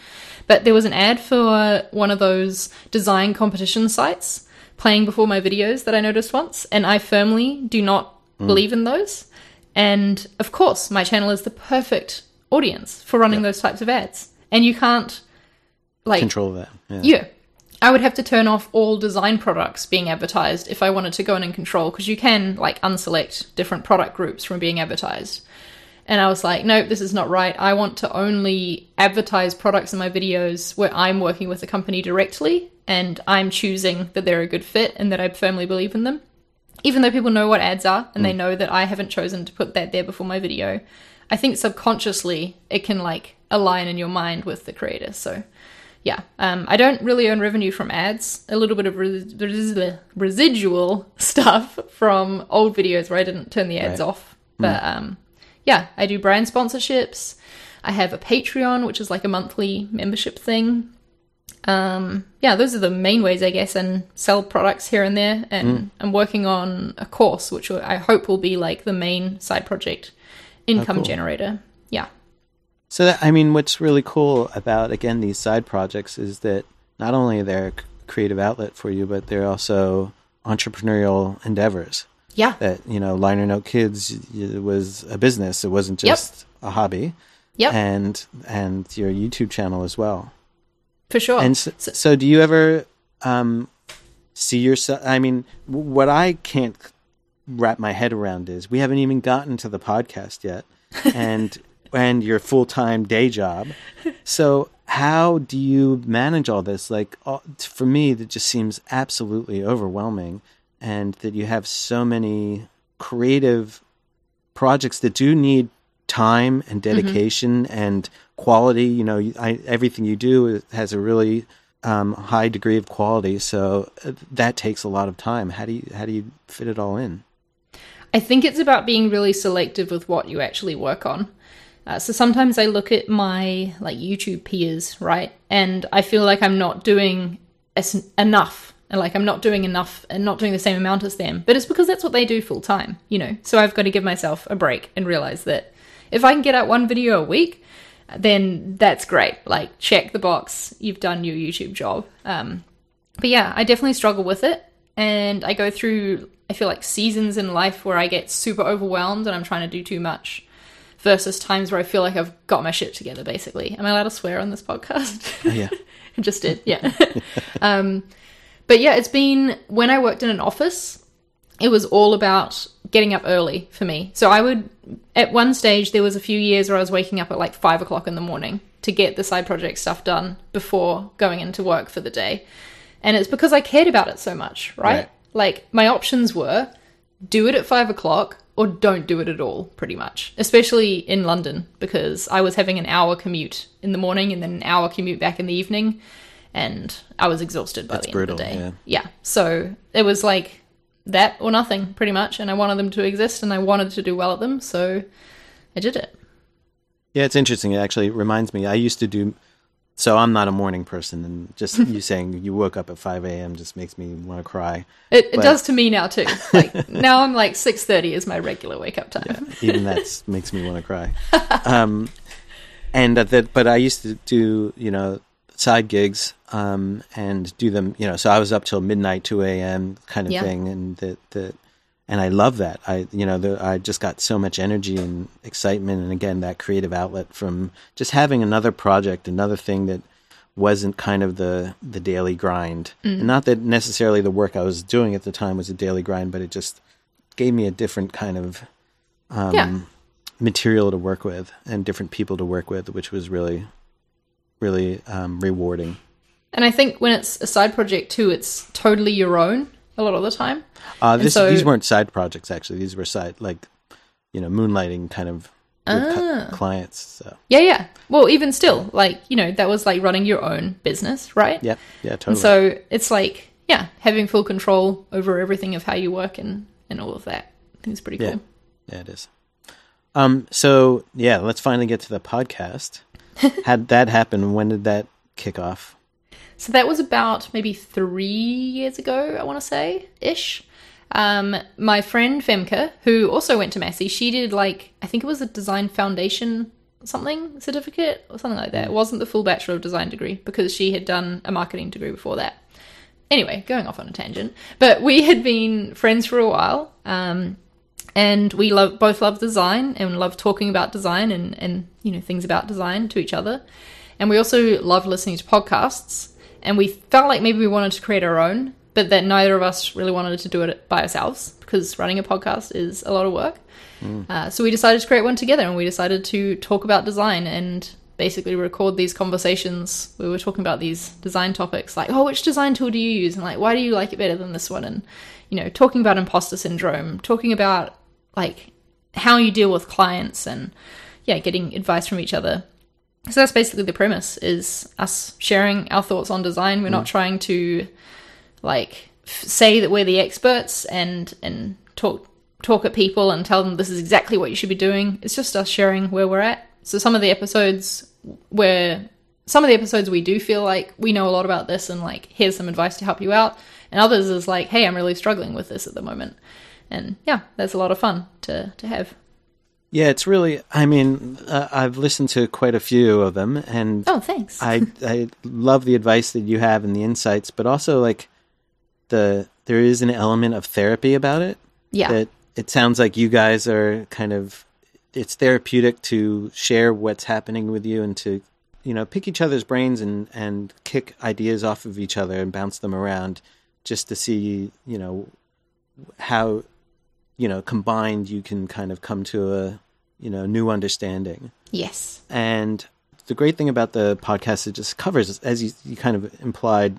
But there was an ad for one of those design competition sites playing before my videos that I noticed once, and I firmly do not mm. believe in those. And of course, my channel is the perfect audience for running those types of ads. And you can't like control that yeah. yeah. I would have to turn off all design products being advertised if I wanted to go in and control because you can like unselect different product groups from being advertised. And I was like, nope, this is not right. I want to only advertise products in my videos where I'm working with the company directly and I'm choosing that they're a good fit and that I firmly believe in them. Even though people know what ads are and they know that I haven't chosen to put that there before my video, I think subconsciously it can like align in your mind with the creator. So yeah, um, I don't really earn revenue from ads. A little bit of res- res- residual stuff from old videos where I didn't turn the ads Right. off. But um, yeah, I do brand sponsorships. I have a Patreon, which is like a monthly membership thing. Um, yeah, those are the main ways, I guess, and sell products here and there. And I'm working on a course, which I hope will be like the main side project income cool. generator. Yeah. So that, I mean, what's really cool about again these side projects is that not only they're a creative outlet for you, but they're also entrepreneurial endeavors. Yeah. That you know, Liner Note Kids was a business; it wasn't Yep. just a hobby. Yep. And and your YouTube channel as well. for sure. And so, so do you ever um, see yourself? I mean, what I can't wrap my head around is we haven't even gotten to the podcast yet, and and your full time day job. So how do you manage all this? Like for me, that just seems absolutely overwhelming, and that you have so many creative projects that do need time and dedication and quality. You know, I, everything you do has a really um, high degree of quality, so uh, that takes a lot of time. How do you how do you fit it all in? I think it's about being really selective with what you actually work on. Uh, so sometimes I look at my like YouTube peers, right, and I feel like I'm not doing enough, and like I'm not doing enough, and not doing the same amount as them. But it's because that's what they do full time, you know. So I've got to give myself a break and realize that if I can get out one video a week, then that's great. Like check the box, you've done your YouTube job. Um, but yeah, I definitely struggle with it. And I go through, I feel like seasons in life where I get super overwhelmed and I'm trying to do too much versus times where I feel like I've got my shit together, basically. Am I allowed to swear on this podcast? Yeah. I just did, yeah. um, but yeah, it's been when I worked in an office, it was all about getting up early for me. So I would, at one stage, there was a few years where I was waking up at like five o'clock in the morning to get the side project stuff done before going into work for the day. And it's because I cared about it so much, right? Right. Like my options were do it at five o'clock or don't do it at all, pretty much. Especially in London, because I was having an hour commute in the morning and then an hour commute back in the evening, and I was exhausted by That's the end of the brutal, day. yeah. So it was like that or nothing, pretty much. And I wanted them to exist and I wanted to do well at them, so I did it. Yeah, it's interesting. It actually reminds me. I used to do. So I'm not a morning person, and just you saying you woke up at 5 a.m. just makes me want to cry. It, it But- does to me now too. Like now I'm like six thirty is my regular wake up time. Even that makes me want to cry. Um, and uh, that, but I used to do you know side gigs um, and do them. You know, so I was up till midnight, 2 a.m. kind of Yeah. thing, and that that. And I love that. I, you know, the, I just got so much energy and excitement, and again, that creative outlet from just having another project, another thing that wasn't kind of the the daily grind. And not that necessarily the work I was doing at the time was a daily grind, but it just gave me a different kind of um, Yeah. material to work with and different people to work with, which was really, really um, rewarding. And I think when it's a side project too, it's totally your own a lot of the time. Uh, this, so- these weren't side projects actually; these were side like, you know, moonlighting kind of Ah. clients. So Yeah, yeah. Well, even still, like, you know, that was like running your own business, right? yeah, yeah, totally. And so it's like, yeah, having full control over everything of how you work and, and all of that. I think it's pretty Yeah. cool. Yeah, it is. Um. So yeah, let's finally get to the podcast. Had that happen? When did that kick off? So that was about maybe three years ago, I want to say, ish. Um, my friend Femke, who also went to Massey, she did like, I think it was a design foundation something certificate or something like that. It wasn't the full Bachelor of Design degree because she had done a marketing degree before that. Anyway, going off on a tangent, but we had been friends for a while. Um, and we love both love design and love talking about design and, and you know things about design to each other. And we also love listening to podcasts. And we felt like maybe we wanted to create our own, but that neither of us really wanted to do it by ourselves because running a podcast is a lot of work. Uh, so we decided to create one together, and we decided to talk about design and basically record these conversations. We were talking about these design topics, like, oh, which design tool do you use, and like, why do you like it better than this one, and you know, talking about imposter syndrome, talking about like how you deal with clients, and yeah, getting advice from each other. So that's basically the premise: is us sharing our thoughts on design. We're not mm. trying to like f- say that we're the experts and and talk talk at people and tell them this is exactly what you should be doing. It's just us sharing where we're at. So some of the episodes where some of the episodes we do feel like we know a lot about this and like here's some advice to help you out, and others is like, hey, I'm really struggling with this at the moment. And yeah, that's a lot of fun to to have. Yeah, it's really. I mean, uh, I've listened to quite a few of them, and Oh, thanks. I I love the advice that you have and the insights, but also like the there is an element of therapy about it. yeah. That it sounds like you guys are kind of it's therapeutic to share what's happening with you and to you know pick each other's brains and and kick ideas off of each other and bounce them around just to see you know how you know combined you can kind of come to a you know new understanding. Yes. and the great thing about the podcast it just covers as you, you kind of implied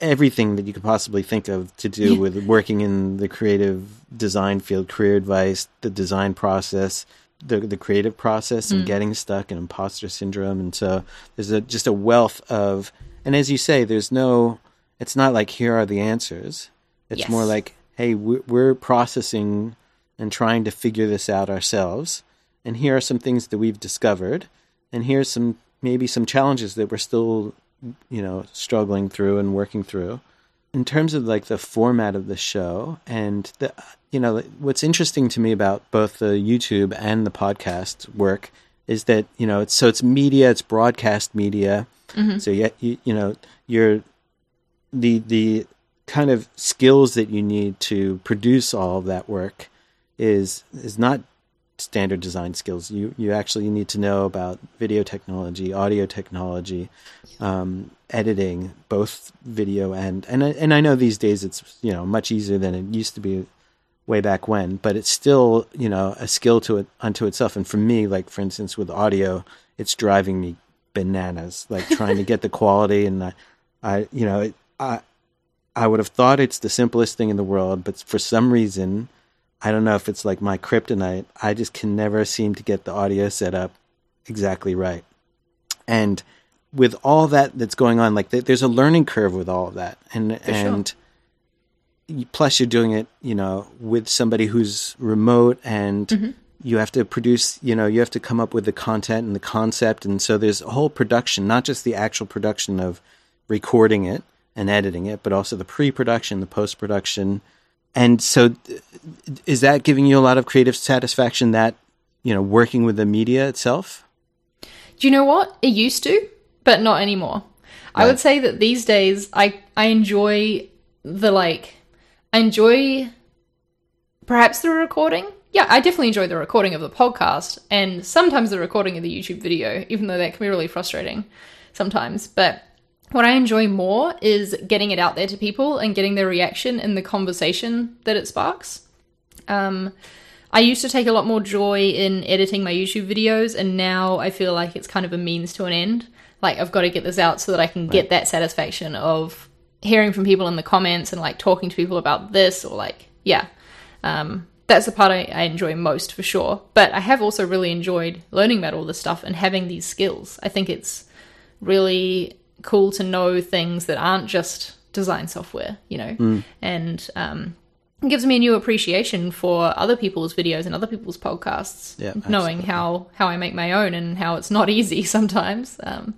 everything that you could possibly think of to do with working in the creative design field career advice the design process the the creative process and mm. getting stuck and imposter syndrome. And so there's a just a wealth of and as you say there's no it's not like here are the answers. It's Yes. more like hey we're, processing and trying to figure this out ourselves and here are some things that we've discovered and here's some maybe some challenges that we're still you know struggling through and working through. In terms of like the format of the show and the you know what's interesting to me about both the YouTube and the podcast work is that you know it's so it's media it's broadcast media. Mm-hmm. So you, you you know you're the the kind of skills that you need to produce all of that work is is not standard design skills. You you actually need to know about video technology, audio technology, um, editing, both video and and I- and I know these days it's you know much easier than it used to be way back when, but it's still you know a skill to it unto itself. And for me, like for instance with audio, it's driving me bananas, like trying to get the quality and I, I you know it, I I would have thought it's the simplest thing in the world, but for some reason, I don't know if it's like my kryptonite. I just can never seem to get the audio set up exactly right. And with all that that's going on, like there's a learning curve with all of that, and and plus you're doing it, you know, with somebody who's remote and. Mm-hmm. You have to produce, you know, you have to come up with the content and the concept. And so there's a whole production, not just the actual production of recording it and editing it, but also the pre production, the post production. And so, is that giving you a lot of creative satisfaction that, you know, working with the media itself? Do you know what? It used to, but not anymore. I would say that these days I I enjoy the like I enjoy perhaps the recording. Yeah, I definitely enjoy the recording of the podcast and sometimes the recording of the YouTube video, even though that can be really frustrating sometimes. But what I enjoy more is getting it out there to people and getting their reaction and the conversation that it sparks. Um, I used to take a lot more joy in editing my YouTube videos, and now I feel like it's kind of a means to an end. Like, I've got to get this out so that I can get that satisfaction of hearing from people in the comments and like talking to people about this, or like, yeah. Um, that's the part I, I enjoy most for sure. But I have also really enjoyed learning about all this stuff and having these skills. I think it's really cool to know things that aren't just design software, you know, and um, it gives me a new appreciation for other people's videos and other people's podcasts. Yeah, knowing how how I make my own and how it's not easy sometimes. Um,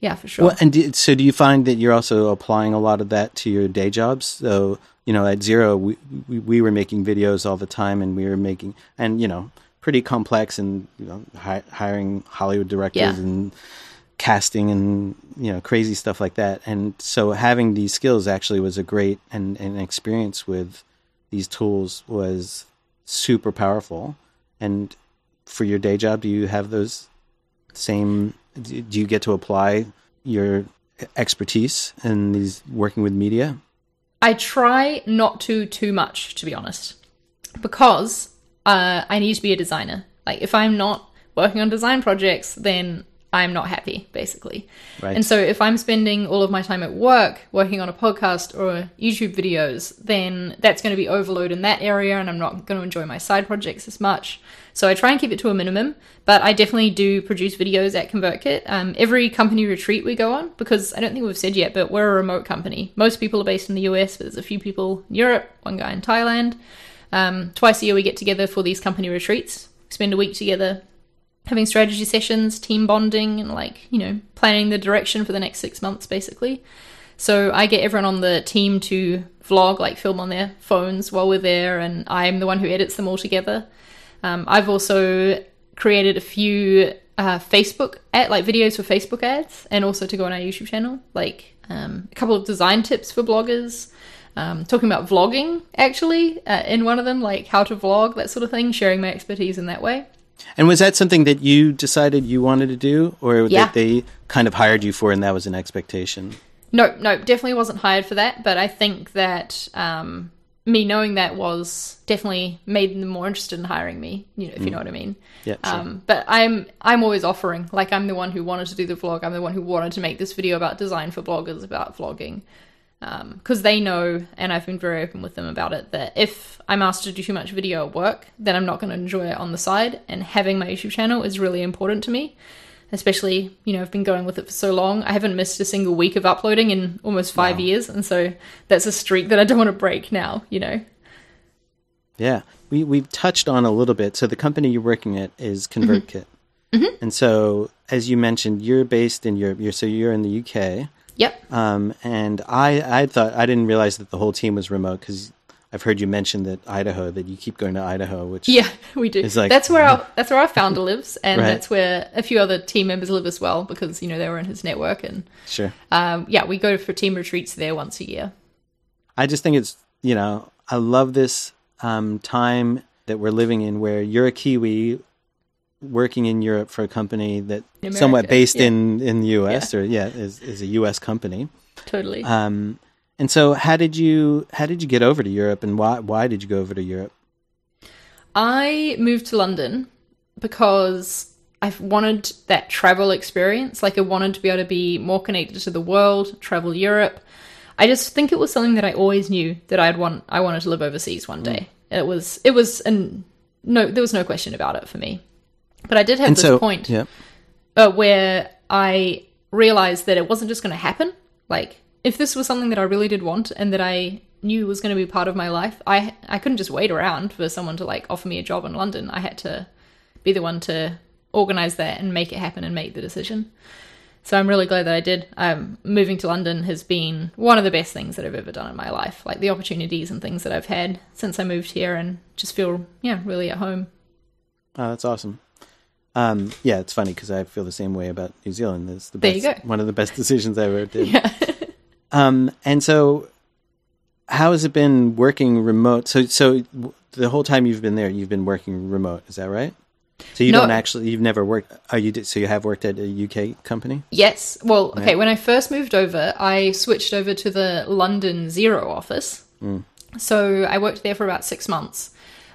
yeah, for sure. Well, and do, so do you find that you're also applying a lot of that to your day jobs? So, you know, at Xero, we, we, we were making videos all the time and we were making, and, you know, pretty complex and, you know, hi, hiring Hollywood directors Yeah. and casting and, you know, crazy stuff like that. And so having these skills actually was a great and, an experience with these tools was super powerful. And for your day job, do you have those same do you get to apply your expertise in these working with media? I try not to too much, to be honest, because uh, I need to be a designer. Like, if I'm not working on design projects, then I'm not happy, basically. Right. And so, if I'm spending all of my time at work working on a podcast or YouTube videos, then that's going to be overload in that area, and I'm not going to enjoy my side projects as much. So, I try and keep it to a minimum, but I definitely do produce videos at ConvertKit. Um, every company retreat we go on, because I don't think we've said yet, but we're a remote company. Most people are based in the US, but there's a few people in Europe, one guy in Thailand. Um, twice a year, we get together for these company retreats, spend a week together, having strategy sessions, team bonding, and like, you know, planning the direction for the next six months, basically. So I get everyone on the team to vlog, like film on their phones while we're there, and I'm the one who edits them all together. Um, I've also created a few uh, Facebook ad, like videos for Facebook ads, and also to go on our YouTube channel, like um, a couple of design tips for bloggers. Um, talking about vlogging, actually, uh, in one of them, like how to vlog, that sort of thing, sharing my expertise in that way. And was that something that you decided you wanted to do, or Yeah. that they kind of hired you for, and that was an expectation? No, no, definitely wasn't hired for that. But I think that um, me knowing that was definitely made them more interested in hiring me. You know, if you know what I mean. Yeah, sure. Um, but I'm I'm always offering. Like I'm the one who wanted to do the vlog. I'm the one who wanted to make this video about design for bloggers about vlogging. Um, because they know, and I've been very open with them about it, that if I'm asked to do too much video at work, then I'm not going to enjoy it on the side. And having my YouTube channel is really important to me especially you know i've been going with it for so long i haven't missed a single week of uploading in almost five years and so that's a streak that i don't want to break now you know Yeah, we we've touched on a little bit. So the company you're working at is ConvertKit, mm-hmm. Mm-hmm. and so as you mentioned, you're based in Europe. You're so you're in the UK, yep um, and I I thought I didn't realize that the whole team was remote because I've heard you mention that Idaho that you keep going to Idaho, which yeah we do like- that's where our that's where our founder lives and Right. that's where a few other team members live as well because you know they were in his network and sure. um, yeah we go for team retreats there once a year I just think it's you know I love this um, time that we're living in where you're a Kiwi working in Europe for a company that In somewhat based yeah. in in the U.S. or yeah is is a U.S. company. totally Um, and so how did you how did you get over to Europe and why why did you go over to Europe? I moved to London because I wanted that travel experience. Like, I wanted to be able to be more connected to the world, travel Europe. I just think it was something that I always knew that I'd want. I wanted to live overseas one day. It was. It was. And no, there was no question about it for me. But I did have And this so point yeah uh, where I realized that it wasn't just going to happen. Like, if this was something that I really did want and that I knew was going to be part of my life, I I couldn't just wait around for someone to like offer me a job in London. I had to be the one to organize that and make it happen and make the decision. So I'm really glad that I did. Um, moving to London has been one of the best things that I've ever done in my life. Like the opportunities and things that I've had since I moved here, and just feel yeah really at home. oh, that's awesome. Um, yeah, it's funny because I feel the same way about New Zealand. It's the There best, you go. one of the best decisions I ever did. Yeah. Um, and so, how has it been working remote? So, so the whole time you've been there, you've been working remote. Is that right? So you No. don't actually, you've never worked. Oh, you did. So you have worked at a UK company. Yes. Well, okay, when I first moved over, I switched over to the London Xero office. So I worked there for about six months.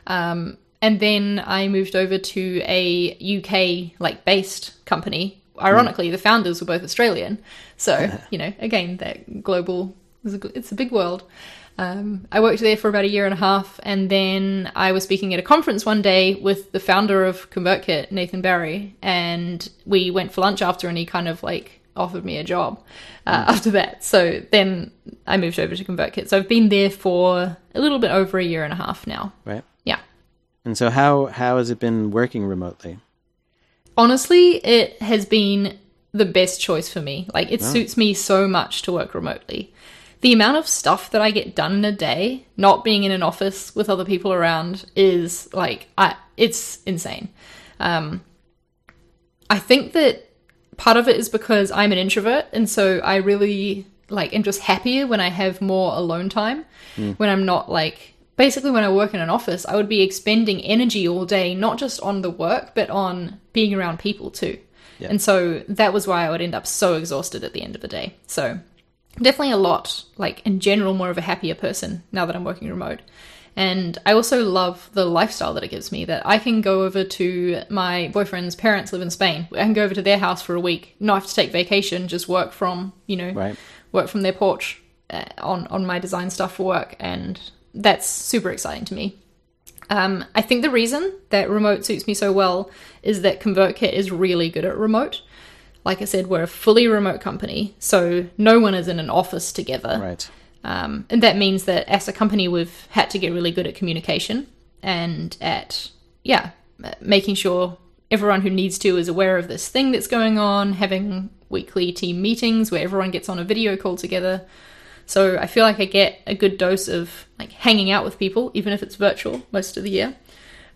Um, and then I moved over to a UK like based company. Ironically, the founders were both Australian. So, you know, again, that global it's a, g- it's a big world. Um, I worked there for about a year and a half, and then I was speaking at a conference one day with the founder of ConvertKit, Nathan Barry, and we went for lunch after, and he kind of like offered me a job uh, after that. So then I moved over to ConvertKit. So I've been there for a little bit over a year and a half now. Right. And so how how has it been working remotely? Honestly, it has been the best choice for me. Like, it suits me so much to work remotely. The amount of stuff that I get done in a day, not being in an office with other people around, is like, I, it's insane. Um, I think that part of it is because I'm an introvert, and so I really like am just happier when I have more alone time. When I'm not like basically when I work in an office, I would be expending energy all day, not just on the work, but on being around people too. Yeah. And so that was why I would end up so exhausted at the end of the day. So definitely a lot, like in general, more of a happier person now that I'm working remote. And I also love the lifestyle that it gives me that I can go over to my boyfriend's parents live in Spain. I can go over to their house for a week, not have to take vacation, just work from, you know, Right. work from their porch uh, on, on my design stuff for work. And that's super exciting to me. Um, I think the reason that remote suits me so well is that ConvertKit is really good at remote. Like I said, we're a fully remote company, so no one is in an office together. Right. Um, and that means that as a company, we've had to get really good at communication and at, yeah, making sure everyone who needs to is aware of this thing that's going on, having weekly team meetings where everyone gets on a video call together. So I feel like I get a good dose of like hanging out with people, even if it's virtual most of the year.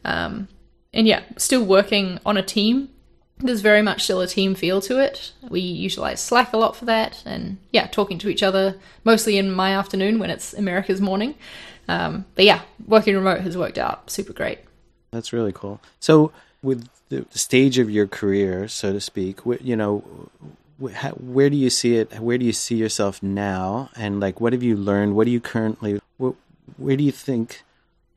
Um, and yeah, still working on a team. There's very much still a team feel to it. We utilize Slack a lot for that, and yeah, talking to each other mostly in my afternoon when it's America's morning. Um, but yeah, working remote has worked out super great. That's really cool. So, with the stage of your career, so to speak, you know, how, where do you see it? Where do you see yourself now? And like, what have you learned? What do you currently? Wh- where do you think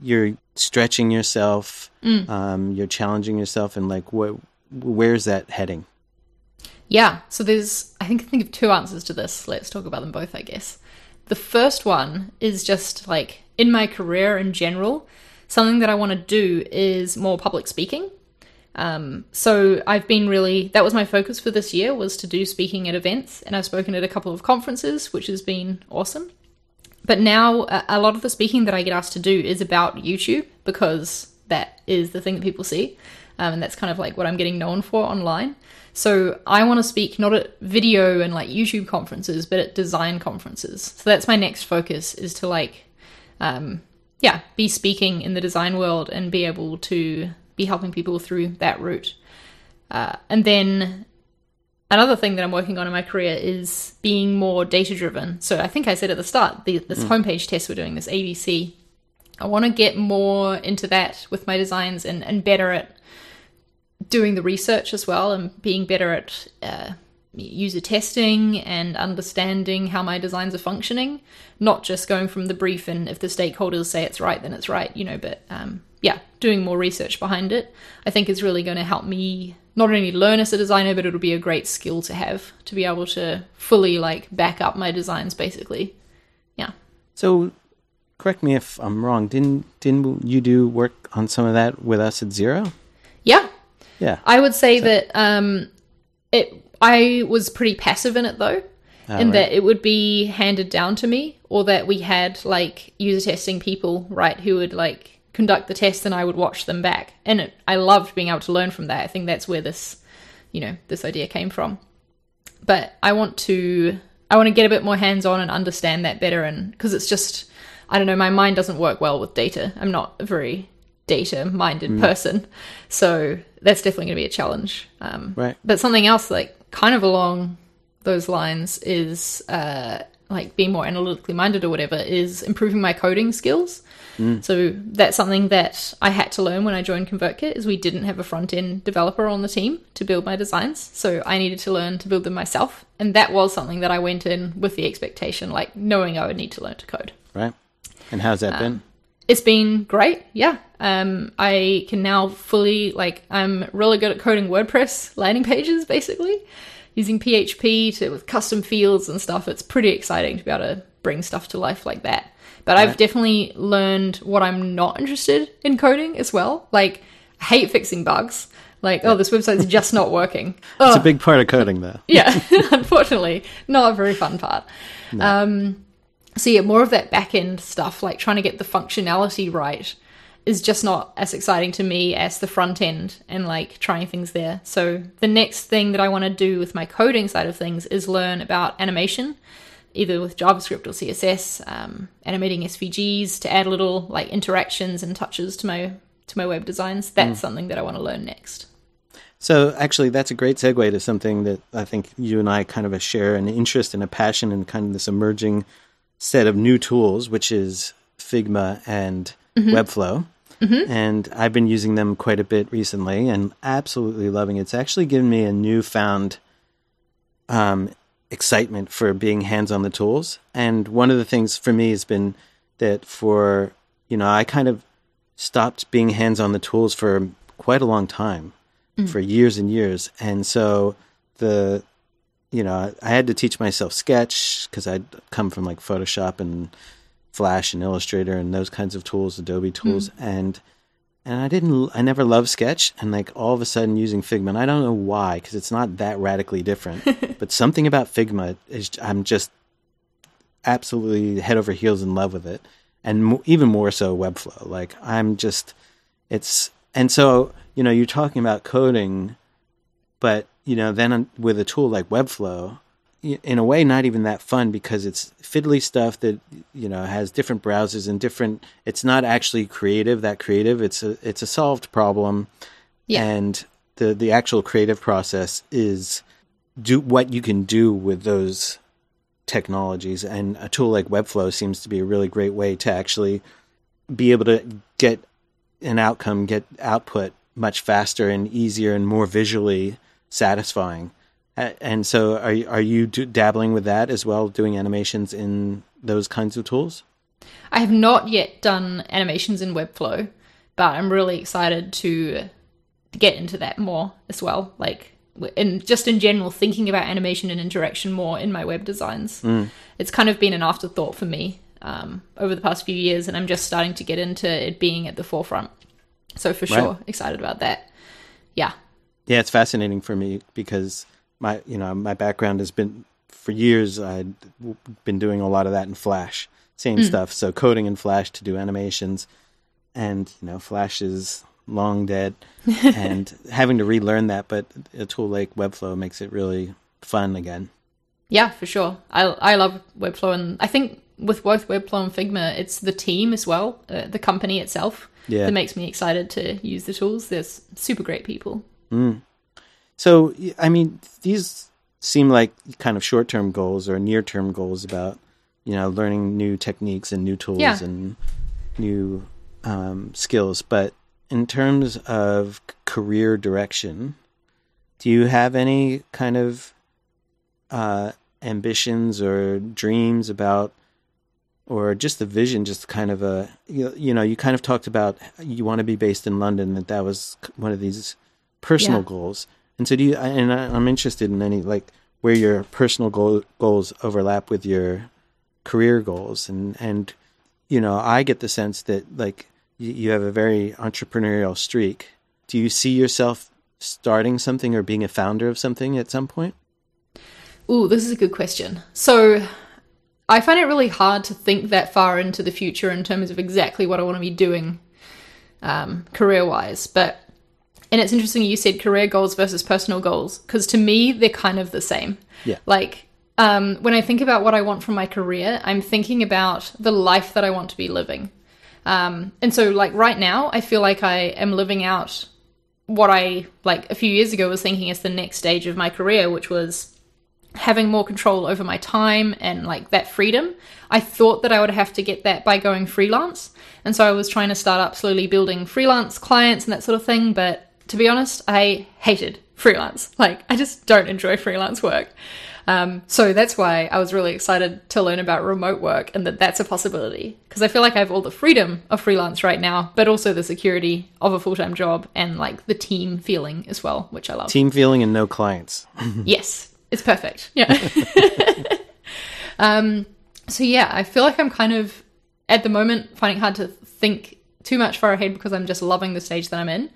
you're stretching yourself? Um, you're challenging yourself, and like, what? Where's that heading? Yeah, so there's, I think, I think of two answers to this. Let's talk about them both, I guess. The first one is just like in my career in general, something that I want to do is more public speaking. Um, so I've been really, that was my focus for this year was to do speaking at events, and I've spoken at a couple of conferences, which has been awesome. But now a lot of the speaking that I get asked to do is about YouTube because that is the thing that people see. Um, and that's kind of like what I'm getting known for online. So I want to speak not at video and like YouTube conferences, but at design conferences. So that's my next focus is to like, um, yeah, be speaking in the design world and be able to be helping people through that route. Uh, and then another thing that I'm working on in my career is being more data driven. So I think I said at the start, the, this homepage test we're doing, this ABC, I want to get more into that with my designs and, and better at doing the research as well and being better at uh, user testing and understanding how my designs are functioning, not just going from the brief and if the stakeholders say it's right, then it's right, you know, but um, yeah, doing more research behind it, I think is really going to help me not only learn as a designer, but it'll be a great skill to have to be able to fully like back up my designs basically. Yeah. So, correct me if I'm wrong. Didn't didn't you do work on some of that with us at Xero? Yeah, Yeah. I would say that um, it. I was pretty passive in it though, in right. that it would be handed down to me, or that we had like user testing people, right, who would like conduct the tests, and I would watch them back. And it, I loved being able to learn from that. I think that's where this, you know, this idea came from. But I want to, I want to get a bit more hands on and understand that better, and because it's just, I don't know, my mind doesn't work well with data. I'm not a very data minded person. So that's definitely going to be a challenge. Um, Right. But something else, like kind of along those lines, is uh, like being more analytically minded or whatever, is improving my coding skills. So that's something that I had to learn when I joined ConvertKit is we didn't have a front end developer on the team to build my designs. So I needed to learn to build them myself. And that was something that I went in with the expectation, like knowing I would need to learn to code. Right. And how's that been? It's been great. Yeah. Um, I can now fully, like, I'm really good at coding WordPress landing pages, basically, using PHP to with custom fields and stuff. It's pretty exciting to be able to bring stuff to life like that. But I've definitely learned what I'm not interested in coding as well. Like, I hate fixing bugs. Like, oh, this website's just not working. It's Oh, a big part of coding, though. yeah, unfortunately, not a very fun part. Um, so yeah, more of that back end stuff, like trying to get the functionality right, is just not as exciting to me as the front end and like trying things there. So the next thing that I want to do with my coding side of things is learn about animation, either with JavaScript or CSS, um, animating SVGs to add little like interactions and touches to my to my web designs. That's something that I want to learn next. So actually, that's a great segue to something that I think you and I kind of share an interest and a passion in kind of this emerging set of new tools, which is Figma and mm-hmm. Webflow. Mm-hmm. and I've been using them quite a bit recently and absolutely loving it. It's actually given me a newfound um, excitement for being hands on the tools. And one of the things for me has been that for, you know, I kind of stopped being hands on the tools for quite a long time, mm. for years and years. And so the, you know, I had to teach myself Sketch because I'd come from like Photoshop and Flash and Illustrator and those kinds of tools, Adobe hmm. tools, and and I didn't, I never loved Sketch, and like all of a sudden using Figma, and I don't know why because it's not that radically different, but something about Figma is I'm just absolutely head over heels in love with it, and mo- even more so Webflow. Like I'm just, it's and so you know you're talking about coding, but you know then with a tool like Webflow, in a way not even that fun because it's fiddly stuff that you know has different browsers and different. It's not actually creative that creative. It's a it's a solved problem, Yeah. and the the actual creative process is do what you can do with those technologies and a tool like webflow seems to be a really great way to actually be able to get an outcome get output much faster and easier and more visually satisfying and so are you- are you dabbling with that as well doing animations in those kinds of tools I have not yet done animations in Webflow, but I'm really excited to get into that more as well. Like, and just in general, thinking about animation and interaction more in my web designs. It's kind of been an afterthought for me um, over the past few years, and I'm just starting to get into it being at the forefront. So for sure, excited about that. Yeah, Yeah, it's fascinating for me because my you know my background has been for years I'd been doing a lot of that in Flash, same stuff. So coding in Flash to do animations, and you know Flash is long dead, and having to relearn that. But a tool like Webflow makes it really fun again. Yeah, for sure. I I love Webflow, and I think with both Webflow and Figma, it's the team as well, uh, the company itself, Yeah. that makes me excited to use the tools. There's super great people. So I mean, these seem like kind of short-term goals or near-term goals about you know learning new techniques and new tools Yeah. and new um, skills. But in terms of career direction, do you have any kind of uh, ambitions or dreams about? Or just the vision, just kind of a you you know you kind of talked about you want to be based in London that that was one of these personal Yeah. goals. And so do you, and I, I'm interested in any, like, where your personal goal, goals overlap with your career goals. And, and, you know, I get the sense that, like, you, you have a very entrepreneurial streak. Do you see yourself starting something or being a founder of something at some point? Ooh, this is a good question. So I find it really hard to think that far into the future in terms of exactly what I want to be doing um, career wise. But, and it's interesting you said career goals versus personal goals, because to me, they're kind of the same. Yeah. Like, um, when I think about what I want from my career, I'm thinking about the life that I want to be living. Um, and so, like, right now, I feel like I am living out what I, like, a few years ago was thinking as the next stage of my career, which was having more control over my time and like that freedom. I thought that I would have to get that by going freelance. And so I was trying to start up slowly building freelance clients and that sort of thing. But to be honest, I hated freelance. Like, I just don't enjoy freelance work. Um, so that's why I was really excited to learn about remote work and that that's a possibility. Because I feel like I have all the freedom of freelance right now, but also the security of a full time job and like the team feeling as well, which I love. Team feeling and no clients. Yes, it's perfect. Yeah. um, so yeah, I feel like I'm kind of at the moment finding it hard to think too much far ahead because I'm just loving the stage that I'm in.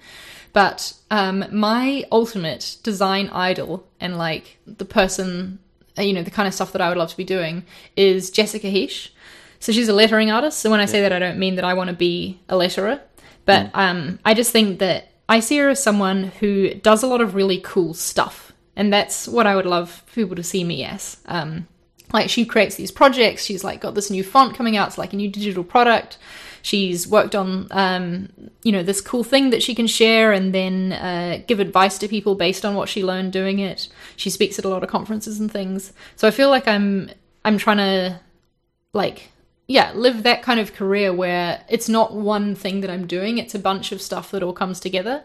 But um, my ultimate design idol and like the person, uh, you know, the kind of stuff that I would love to be doing is Jessica Hische. So she's a lettering artist. So when I say that, I don't mean that I want to be a letterer, but um, I just think that I see her as someone who does a lot of really cool stuff. And that's what I would love people to see me as. Um, like she creates these projects. She's like got this new font coming out. It's like a new digital product. She's worked on, um, you know, this cool thing that she can share and then uh, give advice to people based on what she learned doing it. She speaks at a lot of conferences and things. So I feel like I'm I'm trying to like yeah, live that kind of career where it's not one thing that I'm doing, it's a bunch of stuff that all comes together.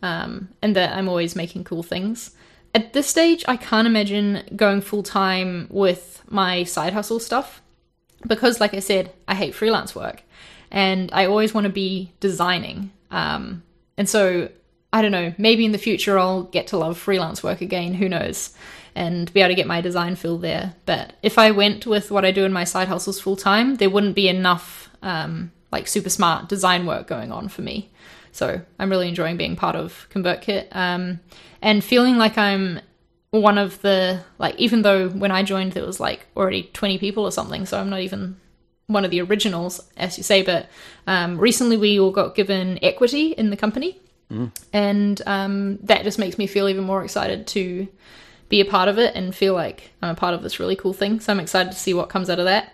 Um, and that I'm always making cool things. At this stage, I can't imagine going full time with my side hustle stuff because, like I said, I hate freelance work and I always want to be designing. Um, and so, I don't know, maybe in the future I'll get to love freelance work again, who knows, and be able to get my design fill there. But if I went with what I do in my side hustles full time, there wouldn't be enough um, like super smart design work going on for me. So I'm really enjoying being part of ConvertKit um, and feeling like I'm one of the like even though when I joined there was like already 20 people or something, so I'm not even one of the originals, as you say. But um, recently we all got given equity in the company, mm. and um, that just makes me feel even more excited to be a part of it and feel like I'm a part of this really cool thing. So I'm excited to see what comes out of that.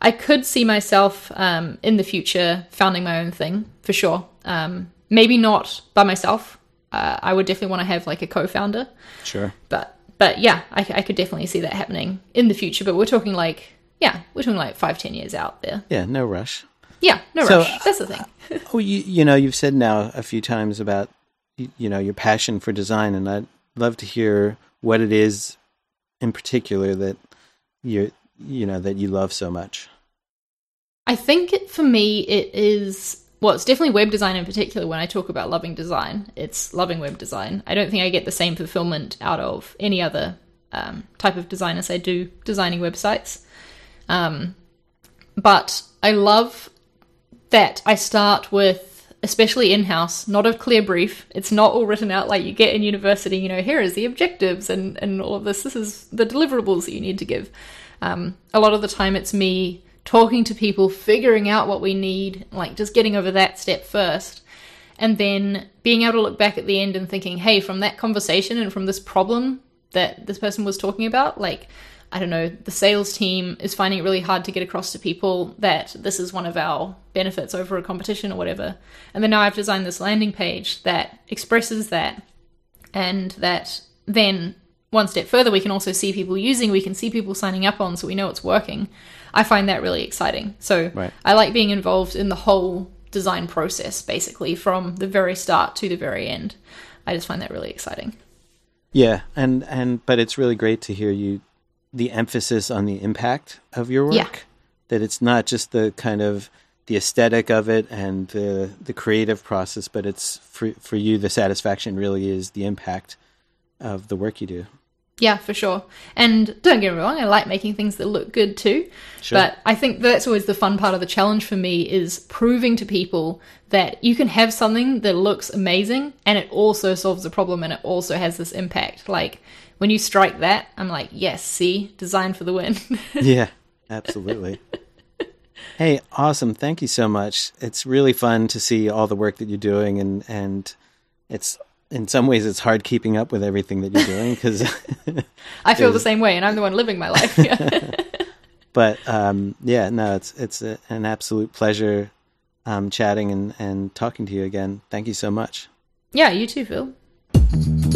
I could see myself um, in the future founding my own thing for sure. Um, maybe not by myself. Uh, I would definitely want to have like a co-founder. Sure. But but yeah, I, I could definitely see that happening in the future. But we're talking like yeah, we're talking like five ten years out there. Yeah, no rush. Yeah, no so, rush. That's the thing. oh, you you know you've said now a few times about you, you know your passion for design, and I'd love to hear what it is in particular that you you know that you love so much. I think for me it is well, it's definitely web design in particular. When I talk about loving design, it's loving web design. I don't think I get the same fulfillment out of any other um, type of design as I do designing websites. Um, but I love that I start with, especially in house, not a clear brief. It's not all written out like you get in university. You know, here is the objectives and and all of this. This is the deliverables that you need to give. Um, a lot of the time, it's me talking to people, figuring out what we need, like just getting over that step first. And then being able to look back at the end and thinking, hey, from that conversation and from this problem that this person was talking about, like, I don't know, the sales team is finding it really hard to get across to people that this is one of our benefits over a competition or whatever. And then now I've designed this landing page that expresses that and that then one step further we can also see people using, we can see people signing up on so we know it's working. I find that really exciting. So right. I like being involved in the whole design process, basically, from the very start to the very end. I just find that really exciting. Yeah, and and but it's really great to hear you the emphasis on the impact of your work. Yeah. That it's not just the kind of the aesthetic of it and the the creative process, but it's for for you the satisfaction really is the impact of the work you do. Yeah, for sure. And don't get me wrong, I like making things that look good too. Sure. But I think that's always the fun part of the challenge for me is proving to people that you can have something that looks amazing and it also solves a problem and it also has this impact. Like when you strike that, I'm like, yes, see, design for the win. yeah, absolutely. hey, awesome. Thank you so much. It's really fun to see all the work that you're doing and and it's in some ways it's hard keeping up with everything that you're doing because I feel the same way, and I'm the one living my life. but um, yeah, no, it's it's a, an absolute pleasure um, chatting and and talking to you again. Thank you so much. Yeah, you too, Phil.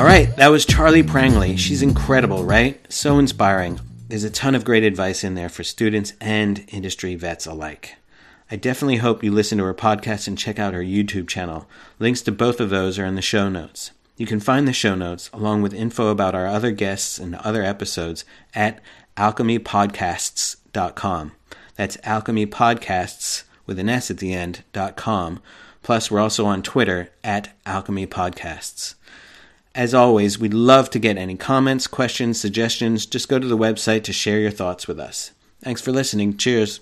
All right, that was Charli Prangley. She's incredible, right? So inspiring. There's a ton of great advice in there for students and industry vets alike. I definitely hope you listen to her podcast and check out her YouTube channel. Links to both of those are in the show notes. You can find the show notes, along with info about our other guests and other episodes, at alchemypodcasts.com. That's alchemypodcasts with an S at the end, dot com. Plus, we're also on Twitter at alchemypodcasts. As always, we'd love to get any comments, questions, suggestions. Just go to the website to share your thoughts with us. Thanks for listening. Cheers.